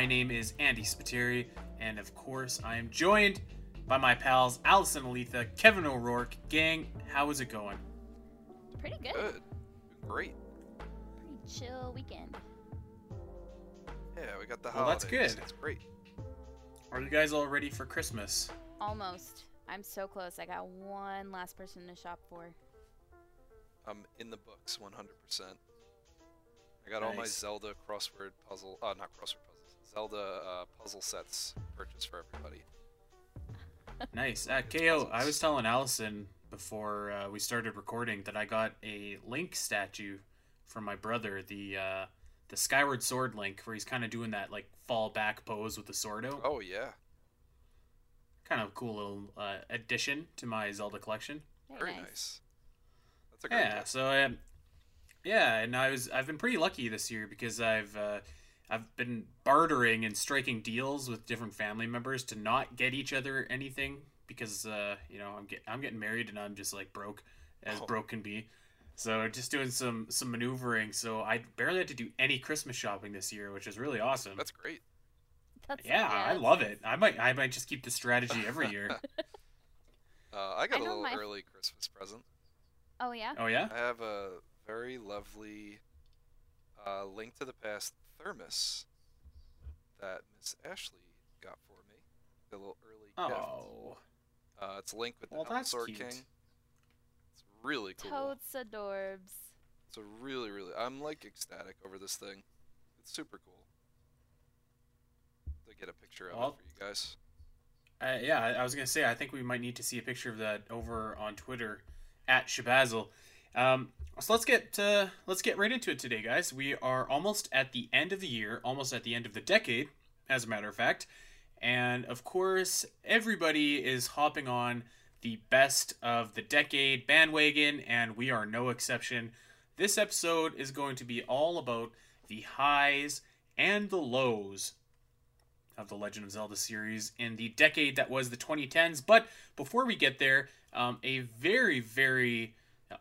My name is Andy Spiteri, and of course, I am joined by my pals Allison Aletha, Kevin O'Rourke. Gang, how is it going? Pretty good. Good. Great. Pretty chill weekend. Yeah, we got the Well, that's good. That's great. Are you guys all ready for Christmas? Almost. I'm so close. I got one last person to shop for. I'm in the books 100%. I got all my Zelda crossword puzzle, uh, not crossword puzzles, Zelda uh, puzzle sets purchased for everybody. Nice. Uh, KO, I was telling Allison before uh, we started recording that I got a Link statue from my brother, the uh, the Skyward Sword Link, where he's kind of doing that like fall back pose with the sword out. Oh yeah, Kind of cool little uh, addition to my Zelda collection. very nice. That's a great Yeah. gift. So um, yeah, and I was I've been pretty lucky this year because I've uh, I've been bartering and striking deals with different family members to not get each other anything because uh, you know I'm get I'm getting married and I'm just like broke as Oh. broke can be. So just doing some some maneuvering. So I barely had to do any Christmas shopping this year, which is really awesome. That's great. That's, yeah, I love it. I might I might just keep the strategy every year. Uh, I got I a little my- early Christmas present. Oh yeah. oh yeah. I have a very lovely uh, Link to the Past thermos that Miss Ashley got for me. A little early gift. Oh. Uh, it's linked with Well, the that's Sword cute. King. It's really cool. Totes adorbs. It's a really, really. I'm like ecstatic over this thing. It's super cool. To get a picture of Well- it for you guys. Uh, yeah, I- I was gonna say I think we might need to see a picture of that over on Twitter at Shabazzle. Um, so let's get to, let's get right into it today, guys. We are almost at the end of the year, almost at the end of the decade, as a matter of fact, and of course everybody is hopping on the best of the decade bandwagon, and we are no exception. This episode is going to be all about the highs and the lows of the Legend of Zelda series in the decade that was the 2010s. But before we get there, um, a very, very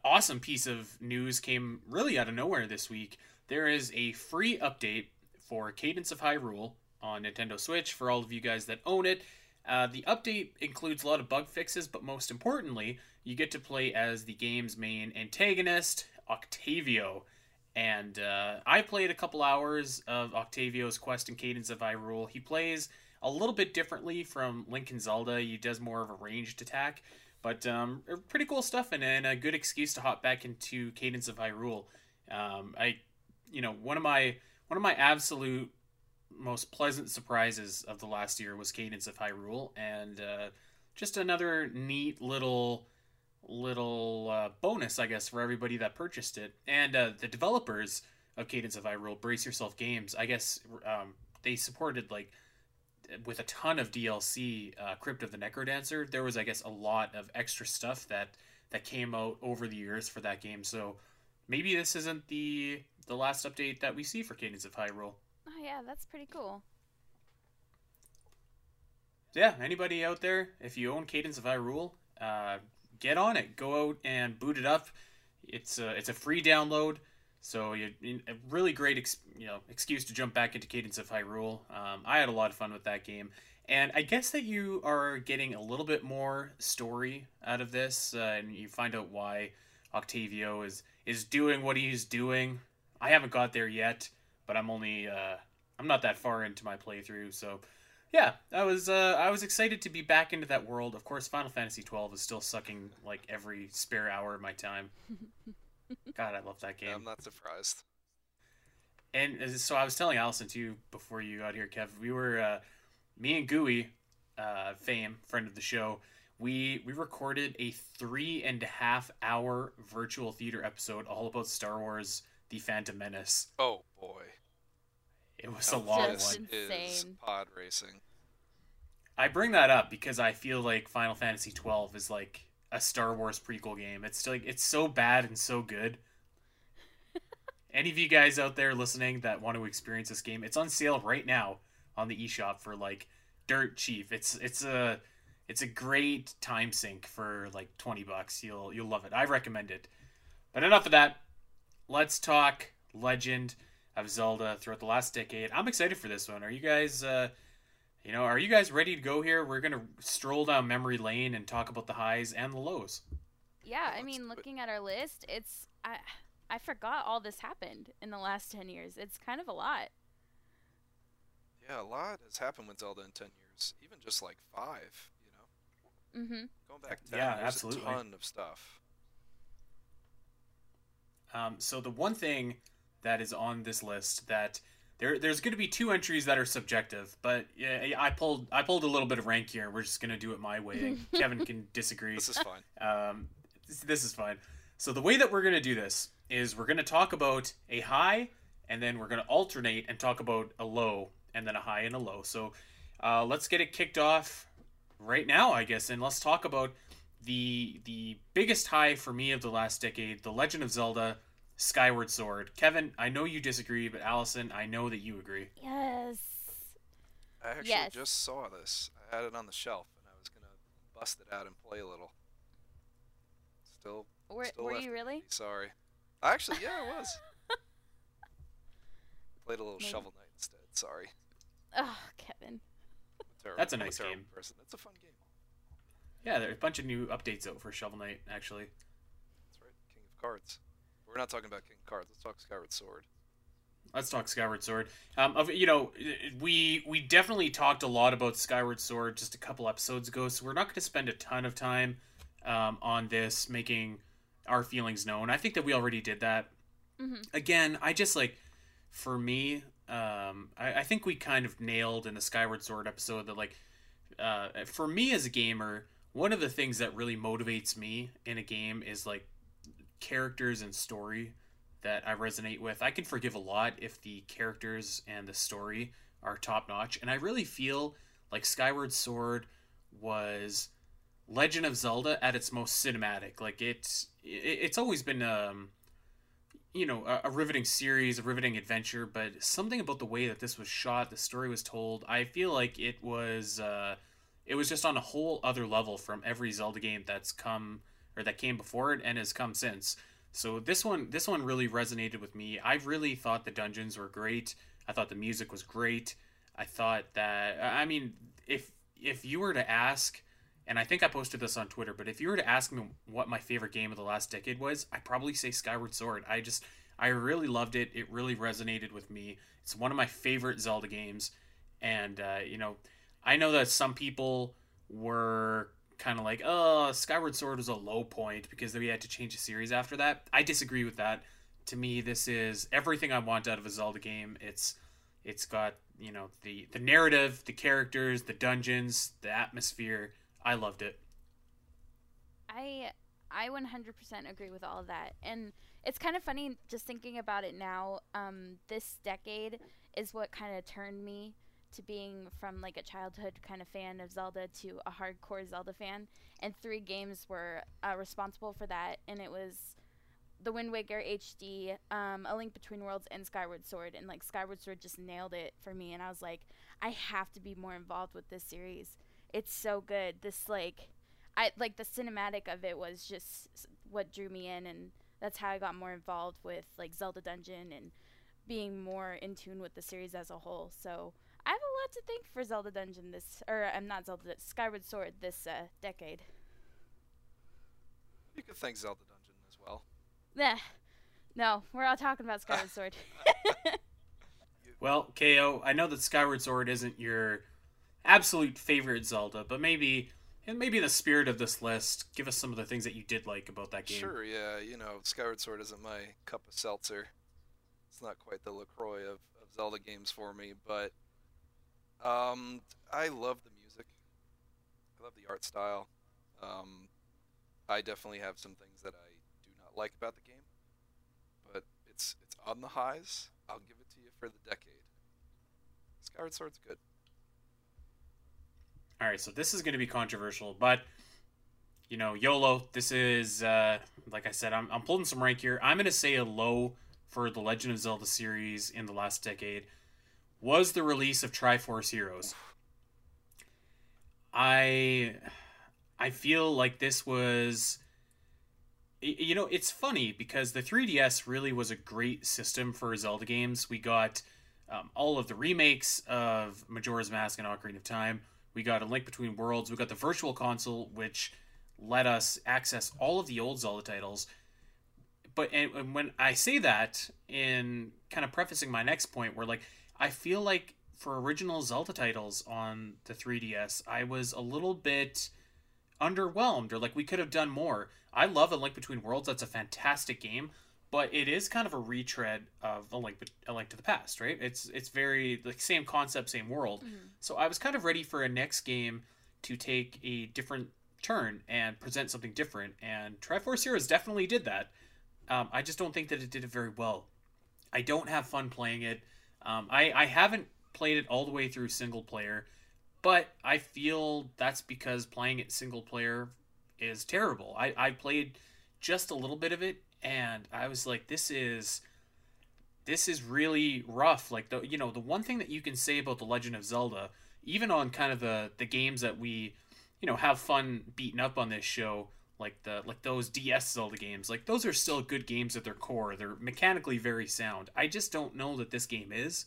awesome piece of news came really out of nowhere this week. There is a free update for Cadence of Hyrule on Nintendo Switch for all of you guys that own it. Uh, the update includes a lot of bug fixes, but most importantly, you get to play as the game's main antagonist, Octavio. And uh, I played a couple hours of Octavio's quest in Cadence of Hyrule. He plays a little bit differently from Link and Zelda. He does more of a ranged attack, but um, pretty cool stuff and, and a good excuse to hop back into Cadence of Hyrule. Um, I, you know, one of my one of my absolute most pleasant surprises of the last year was Cadence of Hyrule, and uh, just another neat little little uh, bonus, I guess, for everybody that purchased it. And uh, the developers of Cadence of Hyrule, Brace Yourself Games, I guess um, they supported like with a ton of DLC, uh, Crypt of the Necrodancer. There was, I guess, a lot of extra stuff that that came out over the years for that game. So maybe this isn't the the last update that we see for Cadence of Hyrule. Oh yeah, that's pretty cool. yeah, anybody out there, if you own Cadence of Hyrule, uh, get on it. Go out and boot it up. It's a it's a free download, so you a really great ex, you know excuse to jump back into Cadence of Hyrule. Um, I had a lot of fun with that game, and I guess that you are getting a little bit more story out of this, uh, and you find out why Octavio is is doing what he's doing. I haven't got there yet, but I'm only uh, I'm not that far into my playthrough, so yeah, I was uh, I was excited to be back into that world. Of course, Final Fantasy twelve is still sucking like every spare hour of my time. God, I love that game. I'm not surprised. And uh, so I was telling Allison too before you got here, Kev. We were uh, me and Gooey, uh, Fame, friend of the show. We we recorded a three and a half hour virtual theater episode all about Star Wars: The Phantom Menace. Oh boy. It was a long one. is Insane. pod racing. I bring that up because I feel like Final Fantasy twelve is like a Star Wars prequel game. It's like it's so bad and so good. Any of you guys out there listening that want to experience this game, it's on sale right now on the eShop for like dirt cheap. It's it's a it's a great time sink for like 20 bucks. You'll you'll love it. I recommend it. But enough of that. Let's talk Legend of Zelda throughout the last decade. I'm excited for this one. Are you guys, uh, you know, are you guys ready to go here? We're gonna stroll down memory lane and talk about the highs and the lows. Yeah, I mean, looking at our list, it's I I forgot all this happened in the last 10 years. It's kind of a lot. Yeah, a lot has happened with Zelda in 10 years. Even just like five, you know? Mm Mhm. Going back 10, Yeah, there's absolutely. a ton of stuff. Um, so the one thing that is on this list that there there's going to be two entries that are subjective, but yeah, I pulled I pulled a little bit of rank here. We're just going to do it my way. Kevin can disagree. This is fine. Um, this, this is fine. So the way that we're going to do this is we're going to talk about a high, and then we're going to alternate and talk about a low, and then a high and a low. So uh, let's get it kicked off right now, I guess, and let's talk about the the biggest high for me of the last decade, The Legend of Zelda: Skyward Sword. Kevin, I know you disagree, but Allison, I know that you agree. Yes. I actually Yes. just saw this. I had it on the shelf, and I was going to bust it out and play a little. Still, Were, still were you really? Sorry. Actually, yeah, I was. Played a little Maybe. Shovel Knight instead. Sorry. Oh, Kevin. I'm terrible- That's a I'm nice terrible game. Person. It's a fun game. Yeah, there's a bunch of new updates out for Shovel Knight, actually. That's right. King of Cards. We're not talking about King of Cards. Let's talk Skyward Sword. Let's talk Skyward Sword. Um, of you know, we we definitely talked a lot about Skyward Sword just a couple episodes ago, so we're not going to spend a ton of time um, on this, making our feelings known. I think that we already did that. Mhm. Again, I just like, for me, um, I, I think we kind of nailed in the Skyward Sword episode that like, uh, for me as a gamer, one of the things that really motivates me in a game is like characters and story that I resonate with. I can forgive a lot if the characters and the story are top notch, and I really feel like Skyward Sword was Legend of Zelda at its most cinematic. Like it's it's always been um you know a, a riveting series, a riveting adventure, but something about the way that this was shot, the story was told, I feel like it was uh it was just on a whole other level from every Zelda game that's come or that came before it and has come since. So this one this one really resonated with me. I really thought the dungeons were great. I thought the music was great. I thought that I mean if if you were to ask and I think I posted this on Twitter, but if you were to ask me what my favorite game of the last decade was, I'd probably say Skyward Sword. I just I really loved it. It really resonated with me. It's one of my favorite Zelda games and uh, you know, I know that some people were kind of like, oh, Skyward Sword was a low point because we had to change the series after that. I disagree with that. To me, this is everything I want out of a Zelda game. It's it's got you know the the narrative, the characters, the dungeons, the atmosphere. I loved it. I I 100% agree with all of that. And it's kind of funny just thinking about it now. Um, this decade is what kind of turned me to being from like a childhood kind of fan of Zelda to a hardcore Zelda fan. And three games were uh, responsible for that. And it was The Wind Waker HD, um, A Link Between Worlds, and Skyward Sword. And like Skyward Sword just nailed it for me. And I was like, I have to be more involved with this series. It's so good. This like I like the cinematic of it was just what drew me in, and that's how I got more involved with like Zelda Dungeon and being more in tune with the series as a whole. So lot to thank for Zelda Dungeon this, or I'm not Zelda, Skyward Sword this uh, decade. You could thank Zelda Dungeon as well. Nah, no, we're all talking about Skyward Sword. Well, KO, I know that Skyward Sword isn't your absolute favorite Zelda, but maybe and maybe in the spirit of this list, give us some of the things that you did like about that game. Sure, yeah, you know, Skyward Sword isn't my cup of seltzer. It's not quite the LaCroix of, of Zelda games for me, but um, I love the music. I love the art style. Um, I definitely have some things that I do not like about the game, but it's it's on the highs. I'll give it to you for the decade. Skyward Sword's good. All right, so this is going to be controversial, but you know, YOLO. This is uh, like I said, I'm I'm pulling some rank here. I'm going to say a low for the Legend of Zelda series in the last decade was the release of Triforce Heroes. I I feel like this was you know, it's funny because the 3DS really was a great system for Zelda games. We got um, all of the remakes of Majora's Mask and Ocarina of Time. We got A Link Between Worlds. We got the Virtual Console, which let us access all of the old Zelda titles. But and, and when I say that, in kind of prefacing my next point, where like I feel like for original Zelda titles on the 3DS, I was a little bit underwhelmed, or like we could have done more. I love A Link Between Worlds. That's a fantastic game, but it is kind of a retread of A Link, a Link to the Past, right? It's it's very like same concept, same world. Mm-hmm. So I was kind of ready for a next game to take a different turn and present something different, and Triforce Heroes definitely did that. Um, I just don't think that it did it very well. I don't have fun playing it. Um, I I haven't played it all the way through single player, but I feel that's because playing it single player is terrible. I, I played just a little bit of it and I was like, this is this is really rough. Like the you know, the one thing that you can say about the Legend of Zelda, even on kind of the the games that we, you know, have fun beating up on this show, like the like those DS Zelda games, like those are still good games at their core. They're mechanically very sound. I just don't know that this game is.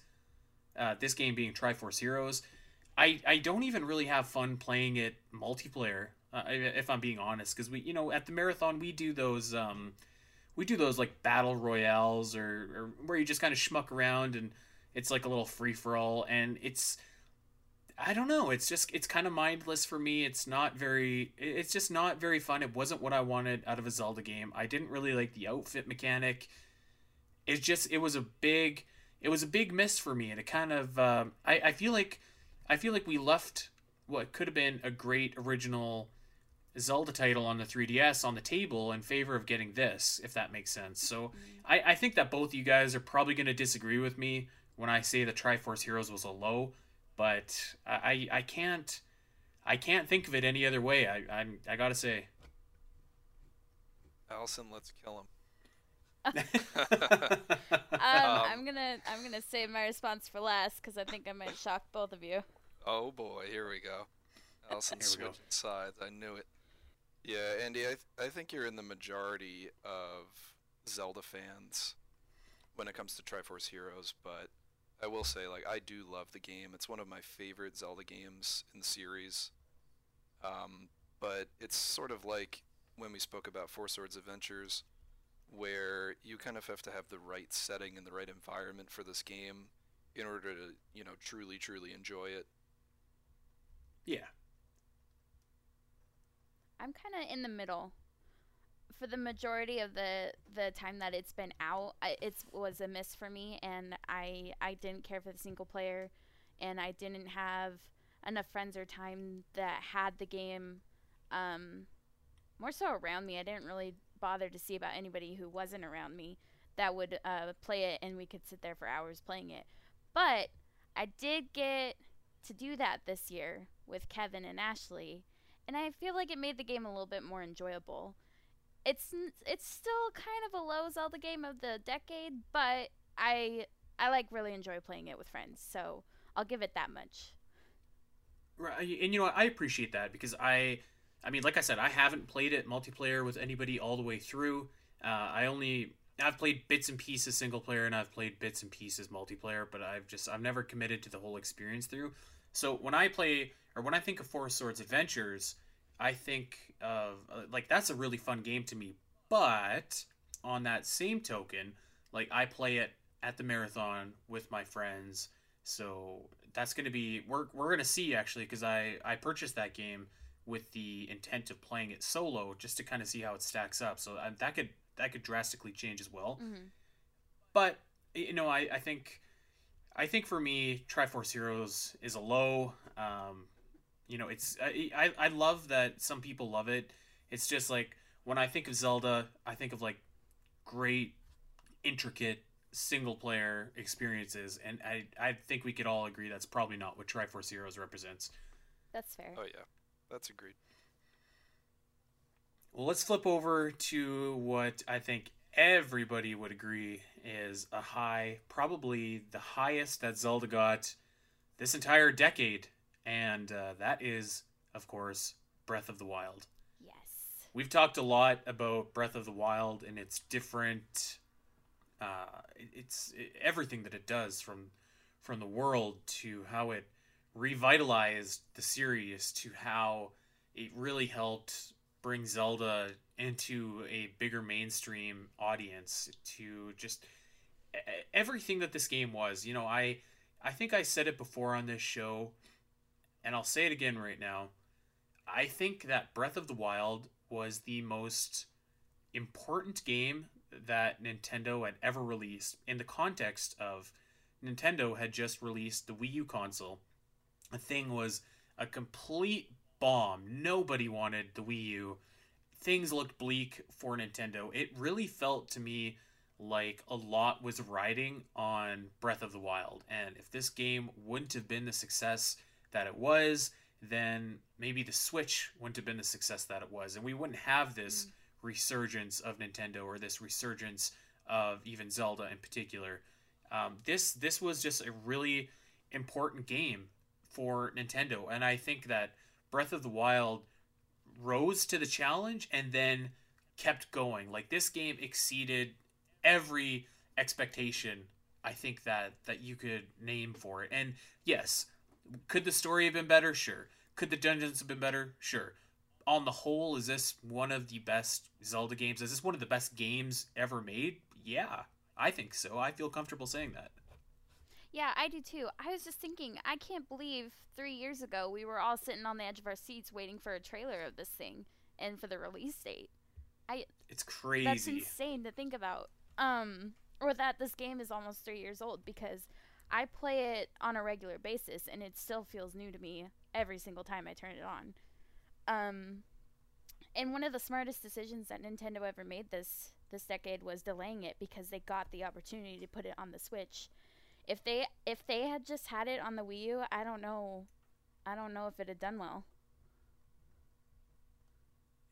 Uh, this game being Triforce Heroes. I, I don't even really have fun playing it multiplayer uh, if I'm being honest because we you know at the marathon we do those um we do those like battle royales or, or where you just kind of schmuck around and it's like a little free for all and it's I don't know. It's just it's kind of mindless for me. It's not very it's just not very fun. It wasn't what I wanted out of a Zelda game. I didn't really like the outfit mechanic. It's just it was a big it was a big miss for me and it kind of uh, I, I feel like I feel like we left what could have been a great original Zelda title on the 3DS on the table in favor of getting this, if that makes sense. So I, I think that both you guys are probably going to disagree with me when I say the Triforce Heroes was a low, but I, I can't I can't think of it any other way. I I, I gotta say. Allison, let's kill him. Um, Um, I'm gonna I'm gonna save my response for last because I think I might shock both of you. Oh boy, here we go. Allison's Here we go. switching sides. I knew it. Yeah, Andy, I, th- I think you're in the majority of Zelda fans when it comes to Triforce Heroes, but I will say, like, I do love the game. It's one of my favorite Zelda games in the series. Um, but it's sort of like when we spoke about Four Swords Adventures, where you kind of have to have the right setting and the right environment for this game in order to, you know, truly, truly enjoy it. yeah. I'm kind of in the middle. For the majority of the the time that it's been out, it was a miss for me, and I I didn't care for the single player, and I didn't have enough friends or time that had the game, um, more so around me. I didn't really bother to see about anybody who wasn't around me that would uh, play it, and we could sit there for hours playing it. But I did get to do that this year with Kevin and Ashley, and I feel like it made the game a little bit more enjoyable. It's it's still kind of a low Zelda game of the decade, but I I like really enjoy playing it with friends, so I'll give it that much. Right, and you know? I appreciate that because I, I mean, like I said, I haven't played it multiplayer with anybody all the way through. Uh, I only I've played bits and pieces single player, and I've played bits and pieces multiplayer, but I've just I've never committed to the whole experience through. So when I play or when I think of Four Swords Adventures, I think of uh, like that's a really fun game to me. But on that same token, like I play it at the marathon with my friends, so that's going to be we're we're going to see actually because I I purchased that game with the intent of playing it solo just to kind of see how it stacks up. So uh, that could that could drastically change as well. Mm-hmm. But you know, I I think I think for me, Triforce Heroes is a low. Um, you know, it's I, I I love that some people love it. It's just like when I think of Zelda, I think of like great, intricate single player experiences, and I I think we could all agree that's probably not what Triforce Heroes represents. That's fair. Oh yeah, that's agreed. Well, let's flip over to what I think everybody would agree is a high, probably the highest that Zelda got this entire decade, and uh, that is, of course, Breath of the Wild. Yes. we've talked a lot about Breath of the Wild and its different, uh, it's it, everything that it does from from the world to how it revitalized the series to how it really helped bring Zelda into a bigger mainstream audience to just everything that this game was. You know, I I think I said it before on this show and I'll say it again right now. I think that Breath of the Wild was the most important game that Nintendo had ever released in the context of Nintendo had just released the Wii U console. The thing was a complete bomb. Nobody wanted the Wii U. Things looked bleak for Nintendo. It really felt to me like a lot was riding on Breath of the Wild. And if this game wouldn't have been the success that it was, then maybe the Switch wouldn't have been the success that it was. And we wouldn't have this mm. resurgence of Nintendo or this resurgence of even Zelda in particular. Um, this this was just a really important game for Nintendo, and I think that Breath of the Wild rose to the challenge and then kept going. Like this game exceeded every expectation I think that that you could name for it. And yes, could the story have been better? Sure. Could the dungeons have been better? Sure. On the whole, is this one of the best Zelda games? Is this one of the best games ever made? Yeah, I think so. I feel comfortable saying that. Yeah, I do too. I was just thinking, I can't believe three years ago we were all sitting on the edge of our seats waiting for a trailer of this thing and for the release date. I It's crazy. That's insane to think about. Um or that this game is almost 3 years old because I play it on a regular basis and it still feels new to me every single time I turn it on. Um and one of the smartest decisions that Nintendo ever made this this decade was delaying it because they got the opportunity to put it on the Switch if they if they had just had it on the Wii U, I don't know, I don't know if it had done well.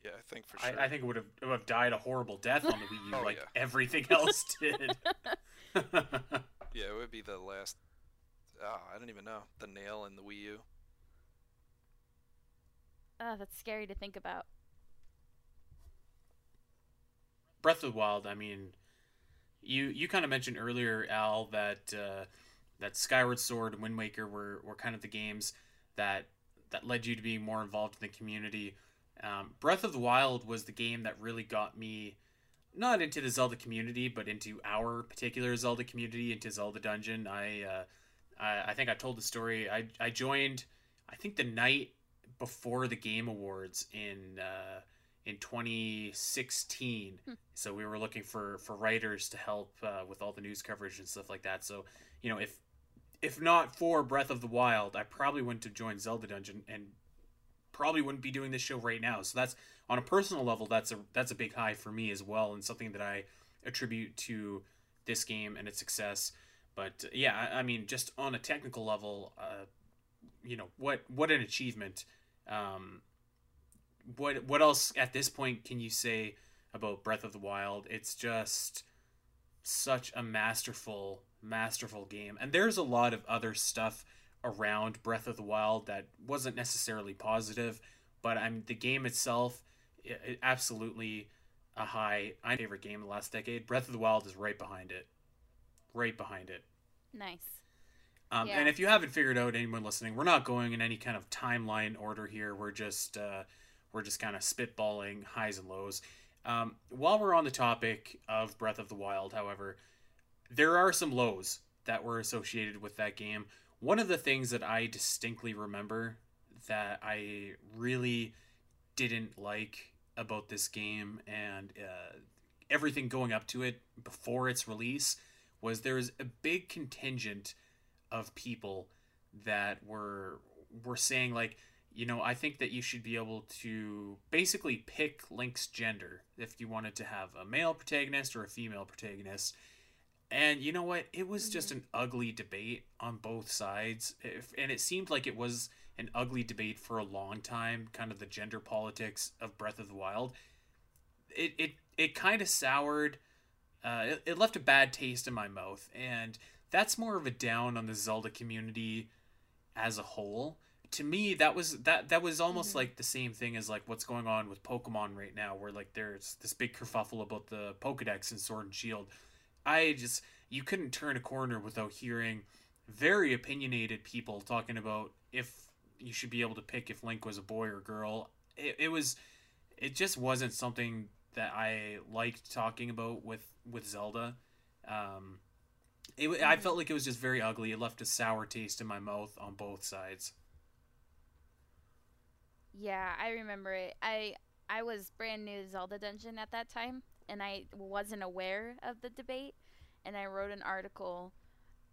Yeah, I think for sure. I, I think it would have, it would have died a horrible death on the Wii U, oh, like yeah. everything else did. yeah, it would be the last. Oh, I don't even know the nail in the Wii U. Oh, that's scary to think about. Breath of the Wild. I mean, you you kind of mentioned earlier, Al, that uh, that Skyward Sword and Wind Waker were, were kind of the games that that led you to be more involved in the community. Um, Breath of the Wild was the game that really got me not into the Zelda community, but into our particular Zelda community, into Zelda Dungeon. I uh, I, I think I told the story. I I joined I think the night before the Game Awards in uh, in 2016. Hmm. So we were looking for for writers to help uh, with all the news coverage and stuff like that. So you know, if if not for Breath of the Wild, I probably wouldn't have joined Zelda Dungeon and probably wouldn't be doing this show right now. So that's on a personal level, that's a that's a big high for me as well, and something that I attribute to this game and its success. But uh, yeah, I, I mean, just on a technical level, uh, you know, what what an achievement. Um, what what else at this point can you say about Breath of the Wild? It's just such a masterful masterful game. And there's a lot of other stuff around Breath of the Wild that wasn't necessarily positive, but I'm the game itself it, it absolutely a high my favorite game of the last decade. Breath of the Wild is right behind it. Right behind it. Nice. Um, yeah. And if you haven't figured out, anyone listening, we're not going in any kind of timeline order here. We're just uh, we're just kind of spitballing highs and lows. Um, while we're on the topic of Breath of the Wild, however, there are some lows that were associated with that game. One of the things that I distinctly remember that I really didn't like about this game and uh, everything going up to it before its release was there was a big contingent of people that were were saying like you know, I think that you should be able to basically pick Link's gender if you wanted to have a male protagonist or a female protagonist. And you know what? It was mm-hmm. just an ugly debate on both sides. And it seemed like it was an ugly debate for a long time, kind of the gender politics of Breath of the Wild. It it, it kind of soured, uh, it, it left a bad taste in my mouth. And that's more of a down on the Zelda community as a whole to me that was that that was almost Mhm. like the same thing as like what's going on with Pokemon right now, where like there's this big kerfuffle about the Pokedex and Sword and Shield. I just you couldn't turn a corner without hearing very opinionated people talking about if you should be able to pick if Link was a boy or girl. It, it was it just wasn't something that I liked talking about with with Zelda. Um, it, I Mhm. felt like it was just very ugly. It left a sour taste in my mouth on both sides. Yeah, I remember it. I I was brand new to Zelda Dungeon at that time, and I wasn't aware of the debate. And I wrote an article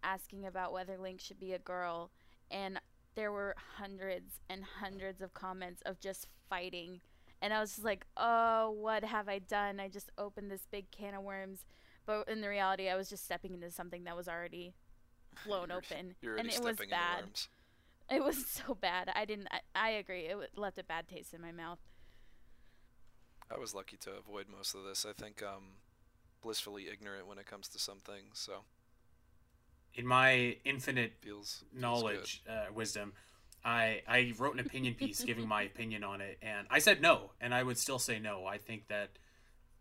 asking about whether Link should be a girl, and there were hundreds and hundreds of comments of just fighting. And I was just like, "Oh, what have I done? I just opened this big can of worms." But in the reality, I was just stepping into something that was already blown You're- open, You're and it was bad. It was so bad. I didn't. I, I agree. It left a bad taste in my mouth. I was lucky to avoid most of this. I think um blissfully ignorant when it comes to some things, so In my infinite feels, feels knowledge, uh, wisdom, I I wrote an opinion piece giving my opinion on it, and I said no, and I would still say no. I think that,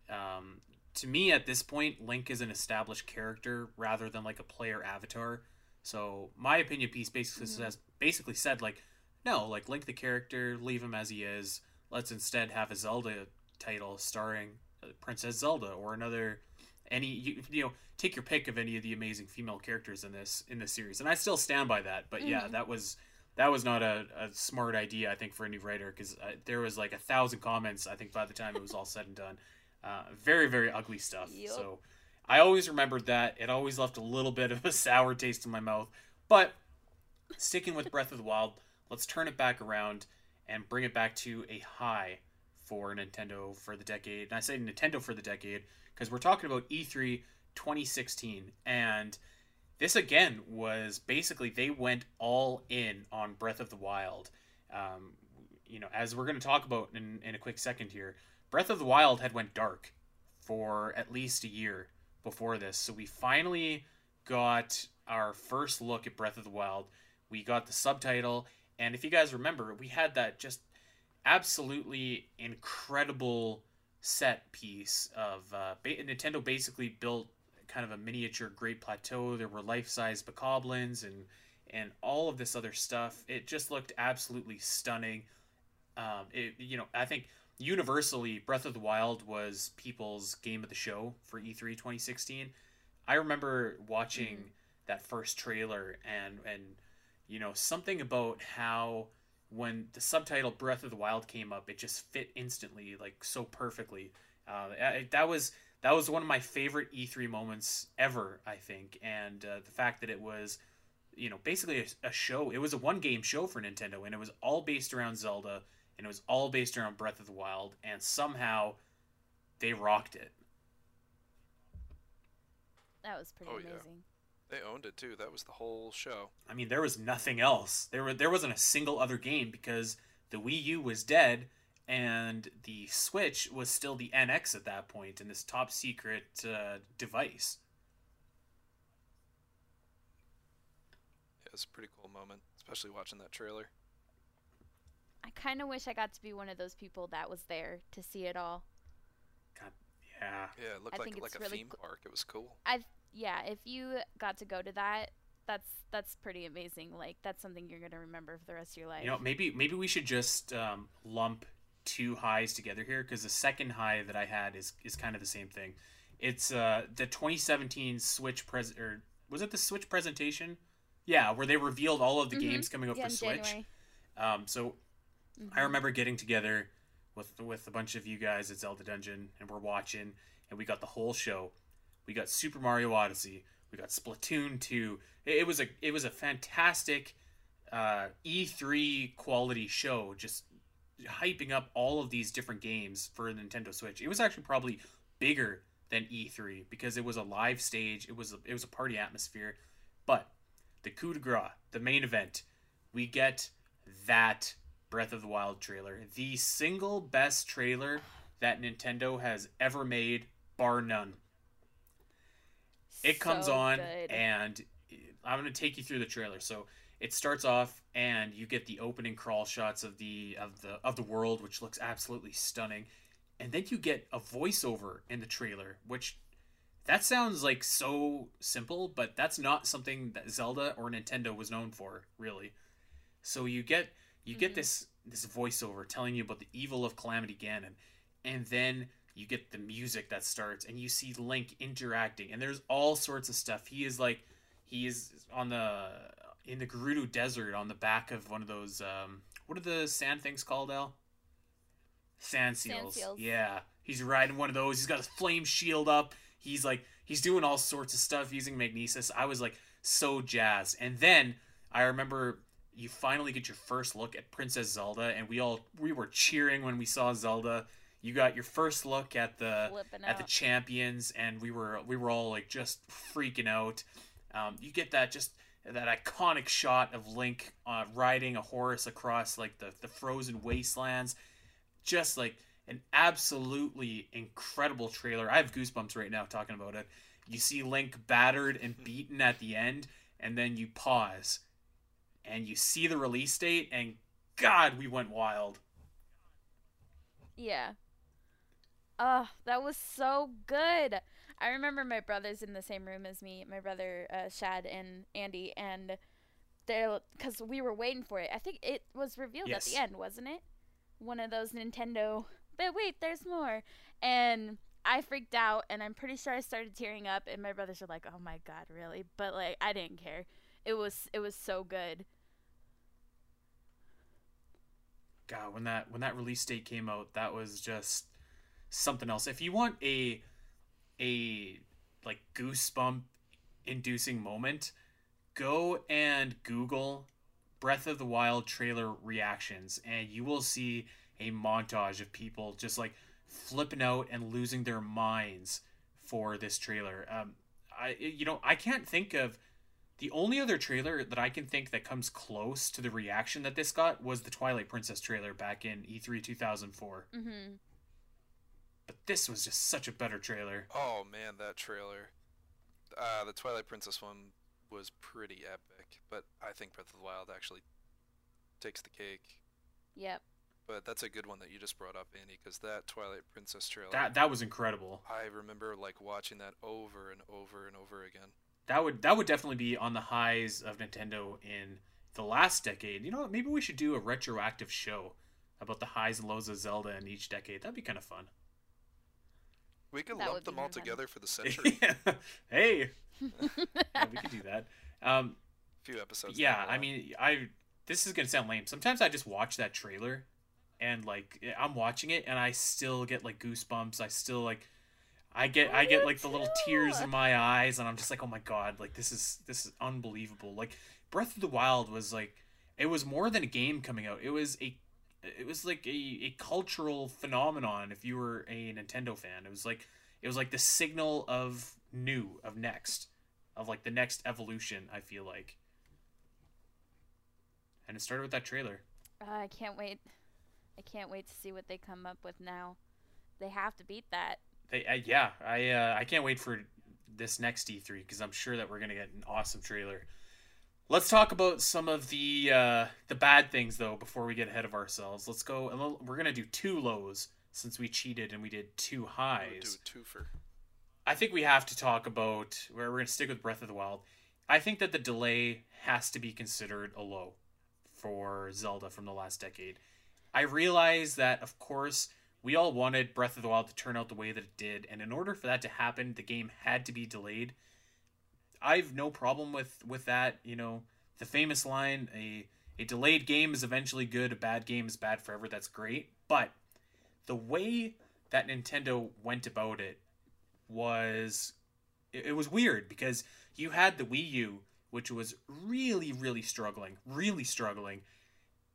um, to me at this point, Link is an established character rather than like a player avatar. So my opinion piece basically Mhm. says basically said like, no, like Link the character, leave him as he is. Let's instead have a Zelda title starring uh, Princess Zelda or another any you, you know take your pick of any of the amazing female characters in this in this series. And i still stand by that but yeah Mhm. that was that was not a, a smart idea i think for a new writer because uh, there was like a thousand comments i think by the time it was all said and done. Uh, very very ugly stuff. Yup. so i always remembered that. It always left a little bit of a sour taste in my mouth. But sticking with breath of the wild let's turn it back around and bring it back to a high for nintendo for the decade and i say nintendo for the decade because we're talking about E E3 2016, and this again was basically they went all in on Breath of the Wild. Um, you know, as we're going to talk about in, in a quick second here, Breath of the Wild had went dark for at least a year before this, so we finally got our first look at Breath of the Wild. We got the subtitle, and if you guys remember, we had that just absolutely incredible set piece of uh, Nintendo basically built kind of a miniature Great Plateau. There were life-size bokoblins and and all of this other stuff. It just looked absolutely stunning. Um, it, you know, I think universally, Breath of the Wild was people's game of the show for E E3 2016. I remember watching Mhm. that first trailer and and you know something about how when the subtitle Breath of the Wild came up, it just fit instantly, like so perfectly. Uh, I- that was that was one of my favorite E3 moments ever, I think, and uh, the fact that it was, you know, basically a, a show. It was a one game show for Nintendo, and it was all based around Zelda, and it was all based around Breath of the Wild, and somehow they rocked it. That was pretty Oh, yeah. Amazing. They owned it too. That was the whole show. I mean, there was nothing else. There were there wasn't a single other game because the Wii U was dead and the Switch was still the NX at that point and this top secret uh, device. Yeah, it's a pretty cool moment, especially watching that trailer. I kind of wish I got to be one of those people that was there to see it all. God, Yeah. Yeah, it looked I like like a really theme co- park. It was cool. Yeah, if you got to go to that, that's that's pretty amazing. Like that's something you're gonna remember for the rest of your life. You know, maybe maybe we should just um, lump two highs together here because the second high that I had is is kind of the same thing. It's uh, the 2017 Switch pres or was it the Switch presentation? Yeah, where they revealed all of the Mhm. games coming up yeah, for Switch. Um, so I Mhm. remember getting together with with a bunch of you guys at Zelda Dungeon, and we're watching, and we got the whole show. We got Super Mario Odyssey. We got Splatoon two. It, it was a it was a fantastic uh, E3 quality show, just hyping up all of these different games for Nintendo Switch. It was actually probably bigger than E3 because it was a live stage. It was a, it was a party atmosphere. But the coup de grace, the main event, we get that Breath of the Wild trailer, the single best trailer that Nintendo has ever made, bar none. It comes So on, good. and I'm going to take you through the trailer. So it starts off and you get the opening crawl shots of the of the of the world which looks absolutely stunning and then you get a voiceover in the trailer which that sounds like so simple but that's not something that zelda or nintendo was known for really so you get you get Mhm. this this voiceover telling you about the evil of calamity ganon and then you get the music that starts and you see link interacting and there's all sorts of stuff he is like he is on the in the Gerudo Desert on the back of one of those um what are the sand things called Al? Sand seals. sand seals. Yeah. He's riding one of those. He's got his flame shield up. He's like he's doing all sorts of stuff using magnesis. I was like so jazzed. And then I remember you finally get your first look at Princess Zelda and we all we were cheering when we saw Zelda. You got your first look at the Flipping at the champions and we were we were all like just freaking out. Um, you get that just that iconic shot of link uh, riding a horse across like the, the frozen wastelands. Just like an absolutely incredible trailer. I have goosebumps right now talking about it. You see link battered and beaten at the end and then you pause and you see the release date and god we went wild. Yeah. Oh, that was so good. I remember my brother's in the same room as me, my brother uh, Shad and Andy, and they're because we were waiting for it. I think it was revealed at the end, wasn't it? One of those Nintendo. But wait, there's more. And I freaked out, and I'm pretty sure I started tearing up. And my brothers were like, "Oh my god, really?" But like, I didn't care. It was it was so good. God, when that when that release date came out, that was just something else. If you want a a like goosebump inducing moment, go and Google Breath of the Wild trailer reactions and you will see a montage of people just like flipping out and losing their minds for this trailer. Um I you know, I can't think of the only other trailer that I can think that comes close to the reaction that this got was the Twilight Princess trailer back in E E3 2004. Mm-hmm. But this was just such a better trailer. Oh man, that trailer. Uh, the Twilight Princess one was pretty epic, but I think Breath of the Wild actually takes the cake. Yep. But that's a good one that you just brought up, Andy, because that Twilight Princess trailer. That that was incredible. I remember like watching that over and over and over again. That would that would definitely be on the highs of Nintendo in the last decade. You know, what? maybe we should do a retroactive show about the highs and lows of Zelda in each decade. That'd be kind of fun. We could That lump them all together for the century. hey, yeah, we could do that. Um, A few episodes. yeah, I mean, I this is gonna sound lame. Sometimes I just watch that trailer, and like I'm watching it, and I still get like goosebumps. I still like, I get I get like the little tears in my eyes, and I'm just like, oh my god, like this is this is unbelievable. Like Breath of the Wild was like, it was more than a game coming out. It was a it was like a, a cultural phenomenon if you were a Nintendo fan. It was like it was like the signal of new, of next, of like the next evolution, I feel like. And it started with that trailer. Uh, I can't wait. I can't wait to see what they come up with now. They have to beat that. They, uh, yeah, I uh, I can't wait for this next E3 because I'm sure that we're gonna get an awesome trailer. Let's talk about some of the uh, the bad things though before we get ahead of ourselves. Let's go. a little- We're gonna do two lows since we cheated and we did two highs. do a twofer. I think we have to talk about where we're going to stick with Breath of the Wild. I think that the delay has to be considered a low for Zelda from the last decade. I realize that, of course, we all wanted Breath of the Wild to turn out the way that it did, and in order for that to happen, the game had to be delayed. I've no problem with with that. You know, the famous line: "a a delayed game is eventually good. A bad game is bad forever." That's great, but the way that Nintendo went about it was it, it was weird because you had the Wii U, which was really, really struggling, really struggling,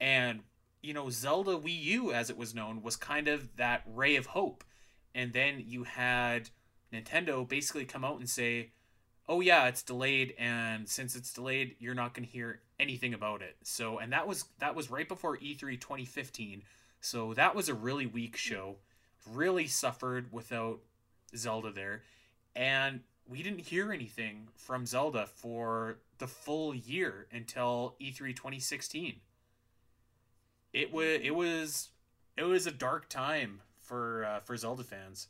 and you know Zelda Wii U, as it was known, was kind of that ray of hope, and then you had Nintendo basically come out and say, "Oh yeah, it's delayed, and since it's delayed, you're not going to hear anything about it." So, and that was that was right before E E3 2015, so that was a really weak show. Really suffered without Zelda there. And we didn't hear anything from Zelda for the full year until E3 2016. It was it was it was a dark time for uh, for Zelda fans.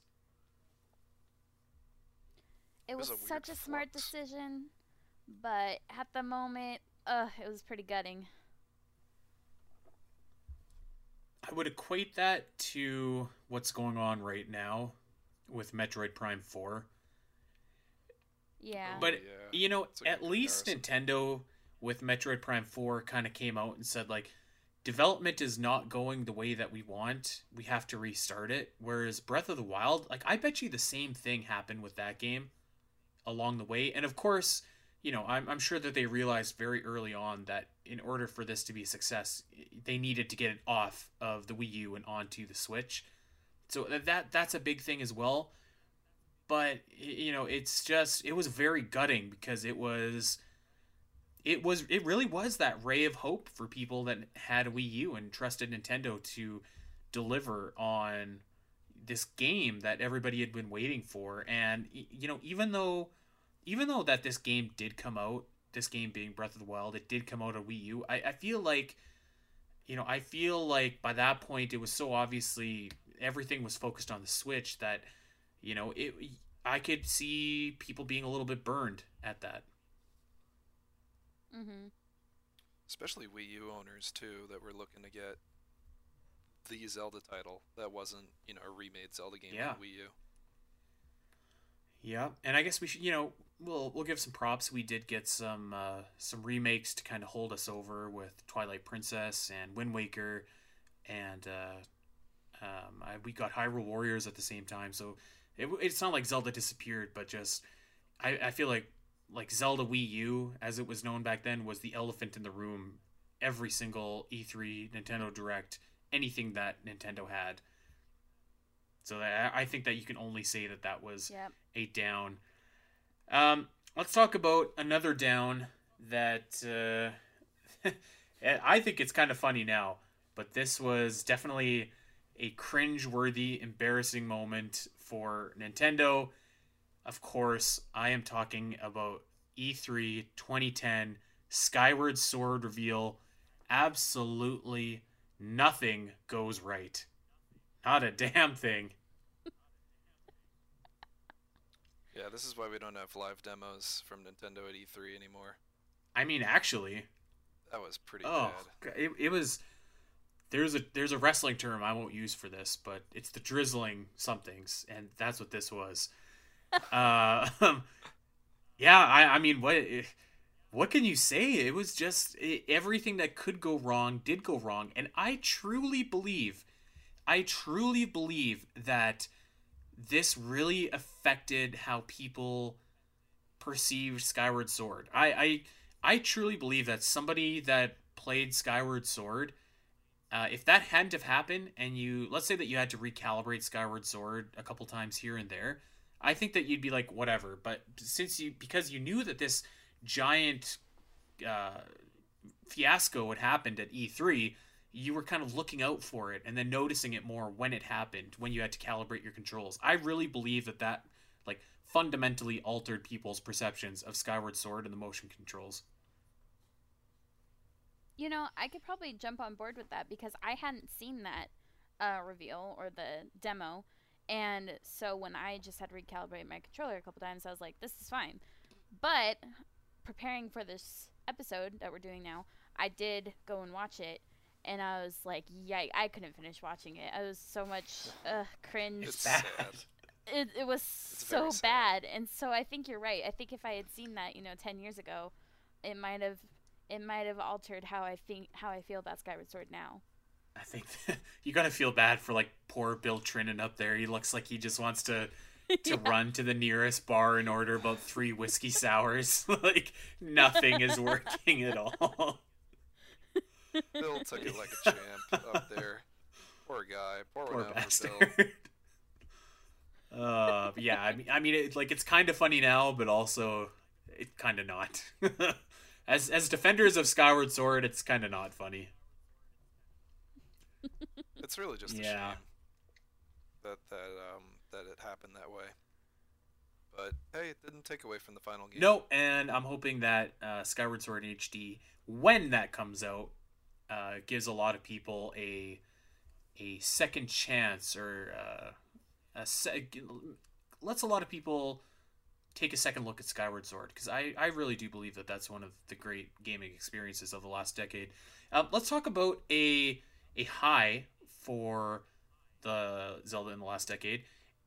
It It was was, a such a weird smart decision, but at the moment, uh, it was pretty gutting. I would equate that to what's going on right now with Metroid Prime 4. Yeah. But yeah. you know, at good least Nintendo with Metroid Prime 4 kind of came out and said like development is not going the way that we want. We have to restart it. Whereas Breath of the Wild, like I bet you the same thing happened with that game along the way. And of course, you know, I'm, I'm sure that they realized very early on that in order for this to be a success, they needed to get it off of the Wii U and onto the Switch. So that, that that's a big thing as well. But you know, it's just it was very gutting because it was it was it really was that ray of hope for people that had Wii U and trusted Nintendo to deliver on this game that everybody had been waiting for and you know even though even though that this game did come out this game being Breath of the Wild it did come out on Wii U I, I feel like you know I feel like by that point it was so obviously everything was focused on the Switch that you know it I could see people being a little bit burned at that mm-hmm. especially Wii U owners too that were looking to get the Zelda title that wasn't you know a remade Zelda game Yeah. on Wii U. Yeah, and I guess we should, you know, we'll we'll give some props. We did get some uh, some remakes to kind of hold us over with Twilight Princess and Wind Waker, and uh, um, I, we got Hyrule Warriors at the same time. So it, it's not like Zelda disappeared, but just I, I feel like like Zelda Wii U, as it was known back then, was the elephant in the room. Every single E3 Nintendo Direct, anything that Nintendo had. So I, I think that you can only say that that was Yep. a down. Um, let's talk about another down that uh, I think it's kind of funny now, but this was definitely a cringe-worthy, embarrassing moment for Nintendo. Of course, I am talking about E E3 2010 Skyward Sword reveal. Absolutely nothing goes right. Not a damn thing. Yeah, this is why we don't have live demos from Nintendo at E3 anymore. I mean, actually, That was pretty Oh, bad. it, it was. There's a there's a wrestling term I won't use for this, but it's the drizzling somethings, and that's what this was. uh, yeah, I I mean, what what can you say? It was just it, everything that could go wrong did go wrong, and I truly believe, I truly believe that this really affected how people perceived Skyward Sword. I I I truly believe that somebody that played Skyward Sword, uh, if that hadn't have happened, and you let's say that you had to recalibrate Skyward Sword a couple times here and there, I think that you'd be like whatever. But since you because you knew that this giant uh, fiasco had happened at E3, you were kind of looking out for it and then noticing it more when it happened, when you had to calibrate your controls. I really believe that that like fundamentally altered people's perceptions of Skyward Sword and the motion controls. You know, I could probably jump on board with that because I hadn't seen that uh, reveal or the demo. And so when I just had to recalibrate my controller a couple times, I was like, this is fine. But preparing for this episode that we're doing now, I did go and watch it. And I was like, yike, I couldn't finish watching it. I was so much uh, cringe. It's bad. it, it was very so bad and so i think you're right i think if i had seen that you know 10 years ago it might have it might have altered how i think how i feel about skyward sword now I think you gotta feel bad for like poor Bill Trinen up there. He looks like he just wants to to run to the nearest bar and order about three whiskey sours. like nothing is working at all. Bill took it like a champ up there. Poor guy. Poor, Poor bastard. uh, yeah, I mean, I mean, it, like it's kind of funny now, but also it kind of not. as as defenders of Skyward Sword, it's kind of not funny. It's really just a Yeah. shame that that um that it happened that way. but hey, it didn't take away from the final game. No, and I'm hoping that uh, Skyward Sword HD, when that comes out, uh, gives a lot of people a a second chance or uh, a se- lets a lot of people take a second look at Skyward Sword because I, I really do believe that that's one of the great gaming experiences of the last decade. Uh, let's talk about a a high for the Zelda in the last decade,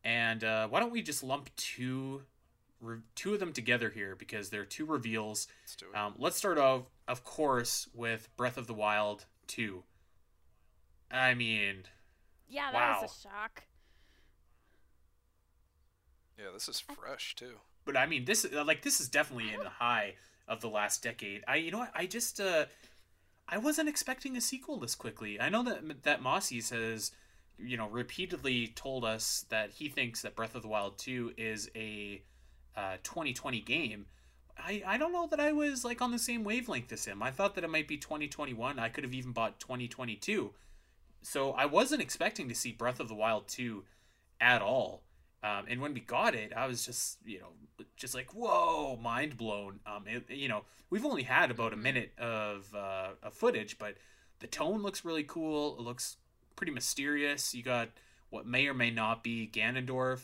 and uh, why don't we just lump two re- two of them together here because they're two reveals. Let's do it. Um, let's start off, of course, with Breath of the Wild two. I mean, Yeah, that Wow. was a shock. yeah, this is fresh too. but I mean this like this is definitely in the high of the last decade. I you know what I just uh I wasn't expecting a sequel this quickly. I know that that Mossies has you know repeatedly told us that he thinks that Breath of the Wild 2 is a uh 2020 game. I, I don't know that I was like on the same wavelength as him. I thought that it might be 2021. I could have even bought 2022. So I wasn't expecting to see Breath of the Wild 2 at all. Um, and when we got it, I was just, you know, just like, whoa, mind blown. Um, it, you know, we've only had about a minute of, uh, of footage, but the tone looks really cool. It looks pretty mysterious. You got what may or may not be Ganondorf.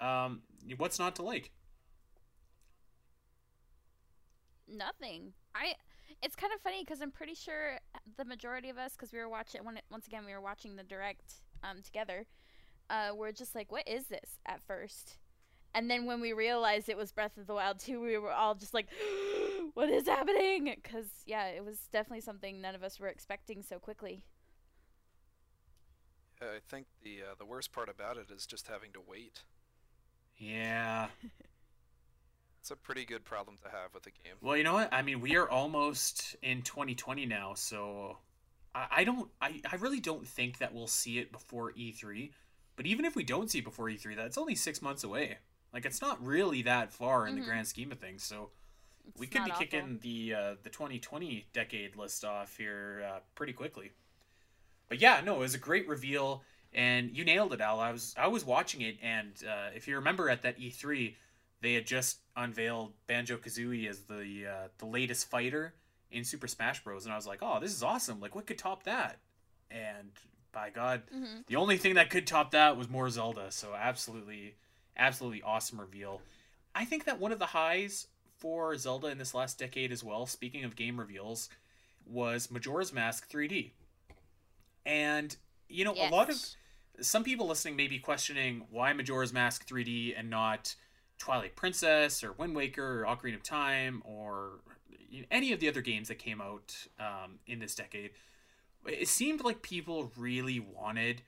Um, what's not to like? Nothing. I. It's kind of funny because I'm pretty sure the majority of us, because we were watching when once again we were watching the direct um together, uh, we're just like, what is this at first, and then when we realized it was Breath of the Wild 2, we were all just like, what is happening? Because yeah, it was definitely something none of us were expecting so quickly. Yeah, I think the uh, the worst part about it is just having to wait. Yeah. It's a pretty good problem to have with a game. Well, you know what? I mean, we are almost in 2020 now, so I, I don't, I, I really don't think that we'll see it before E3. But even if we don't see it before E3, that's only six months away. Like, it's not really that far in the Mhm. grand scheme of things. So we could be awful. kicking the uh, the 2020 decade list off here uh, pretty quickly. But yeah, no, it was a great reveal, and you nailed it, Al. I was I was watching it, and uh, if you remember at that E3, they had just unveiled Banjo Kazooie as the uh, the latest fighter in Super Smash Bros. And I was like, oh, this is awesome! Like, what could top that? And by God, Mhm. the only thing that could top that was more Zelda. So absolutely, absolutely awesome reveal. I think that one of the highs for Zelda in this last decade as well, speaking of game reveals, was Majora's Mask 3D. And you know, a lot of some people listening may be questioning why Majora's Mask 3D and not Twilight Princess or Wind Waker or Ocarina of Time or any of the other games that came out um, in this decade. It seemed like people really wanted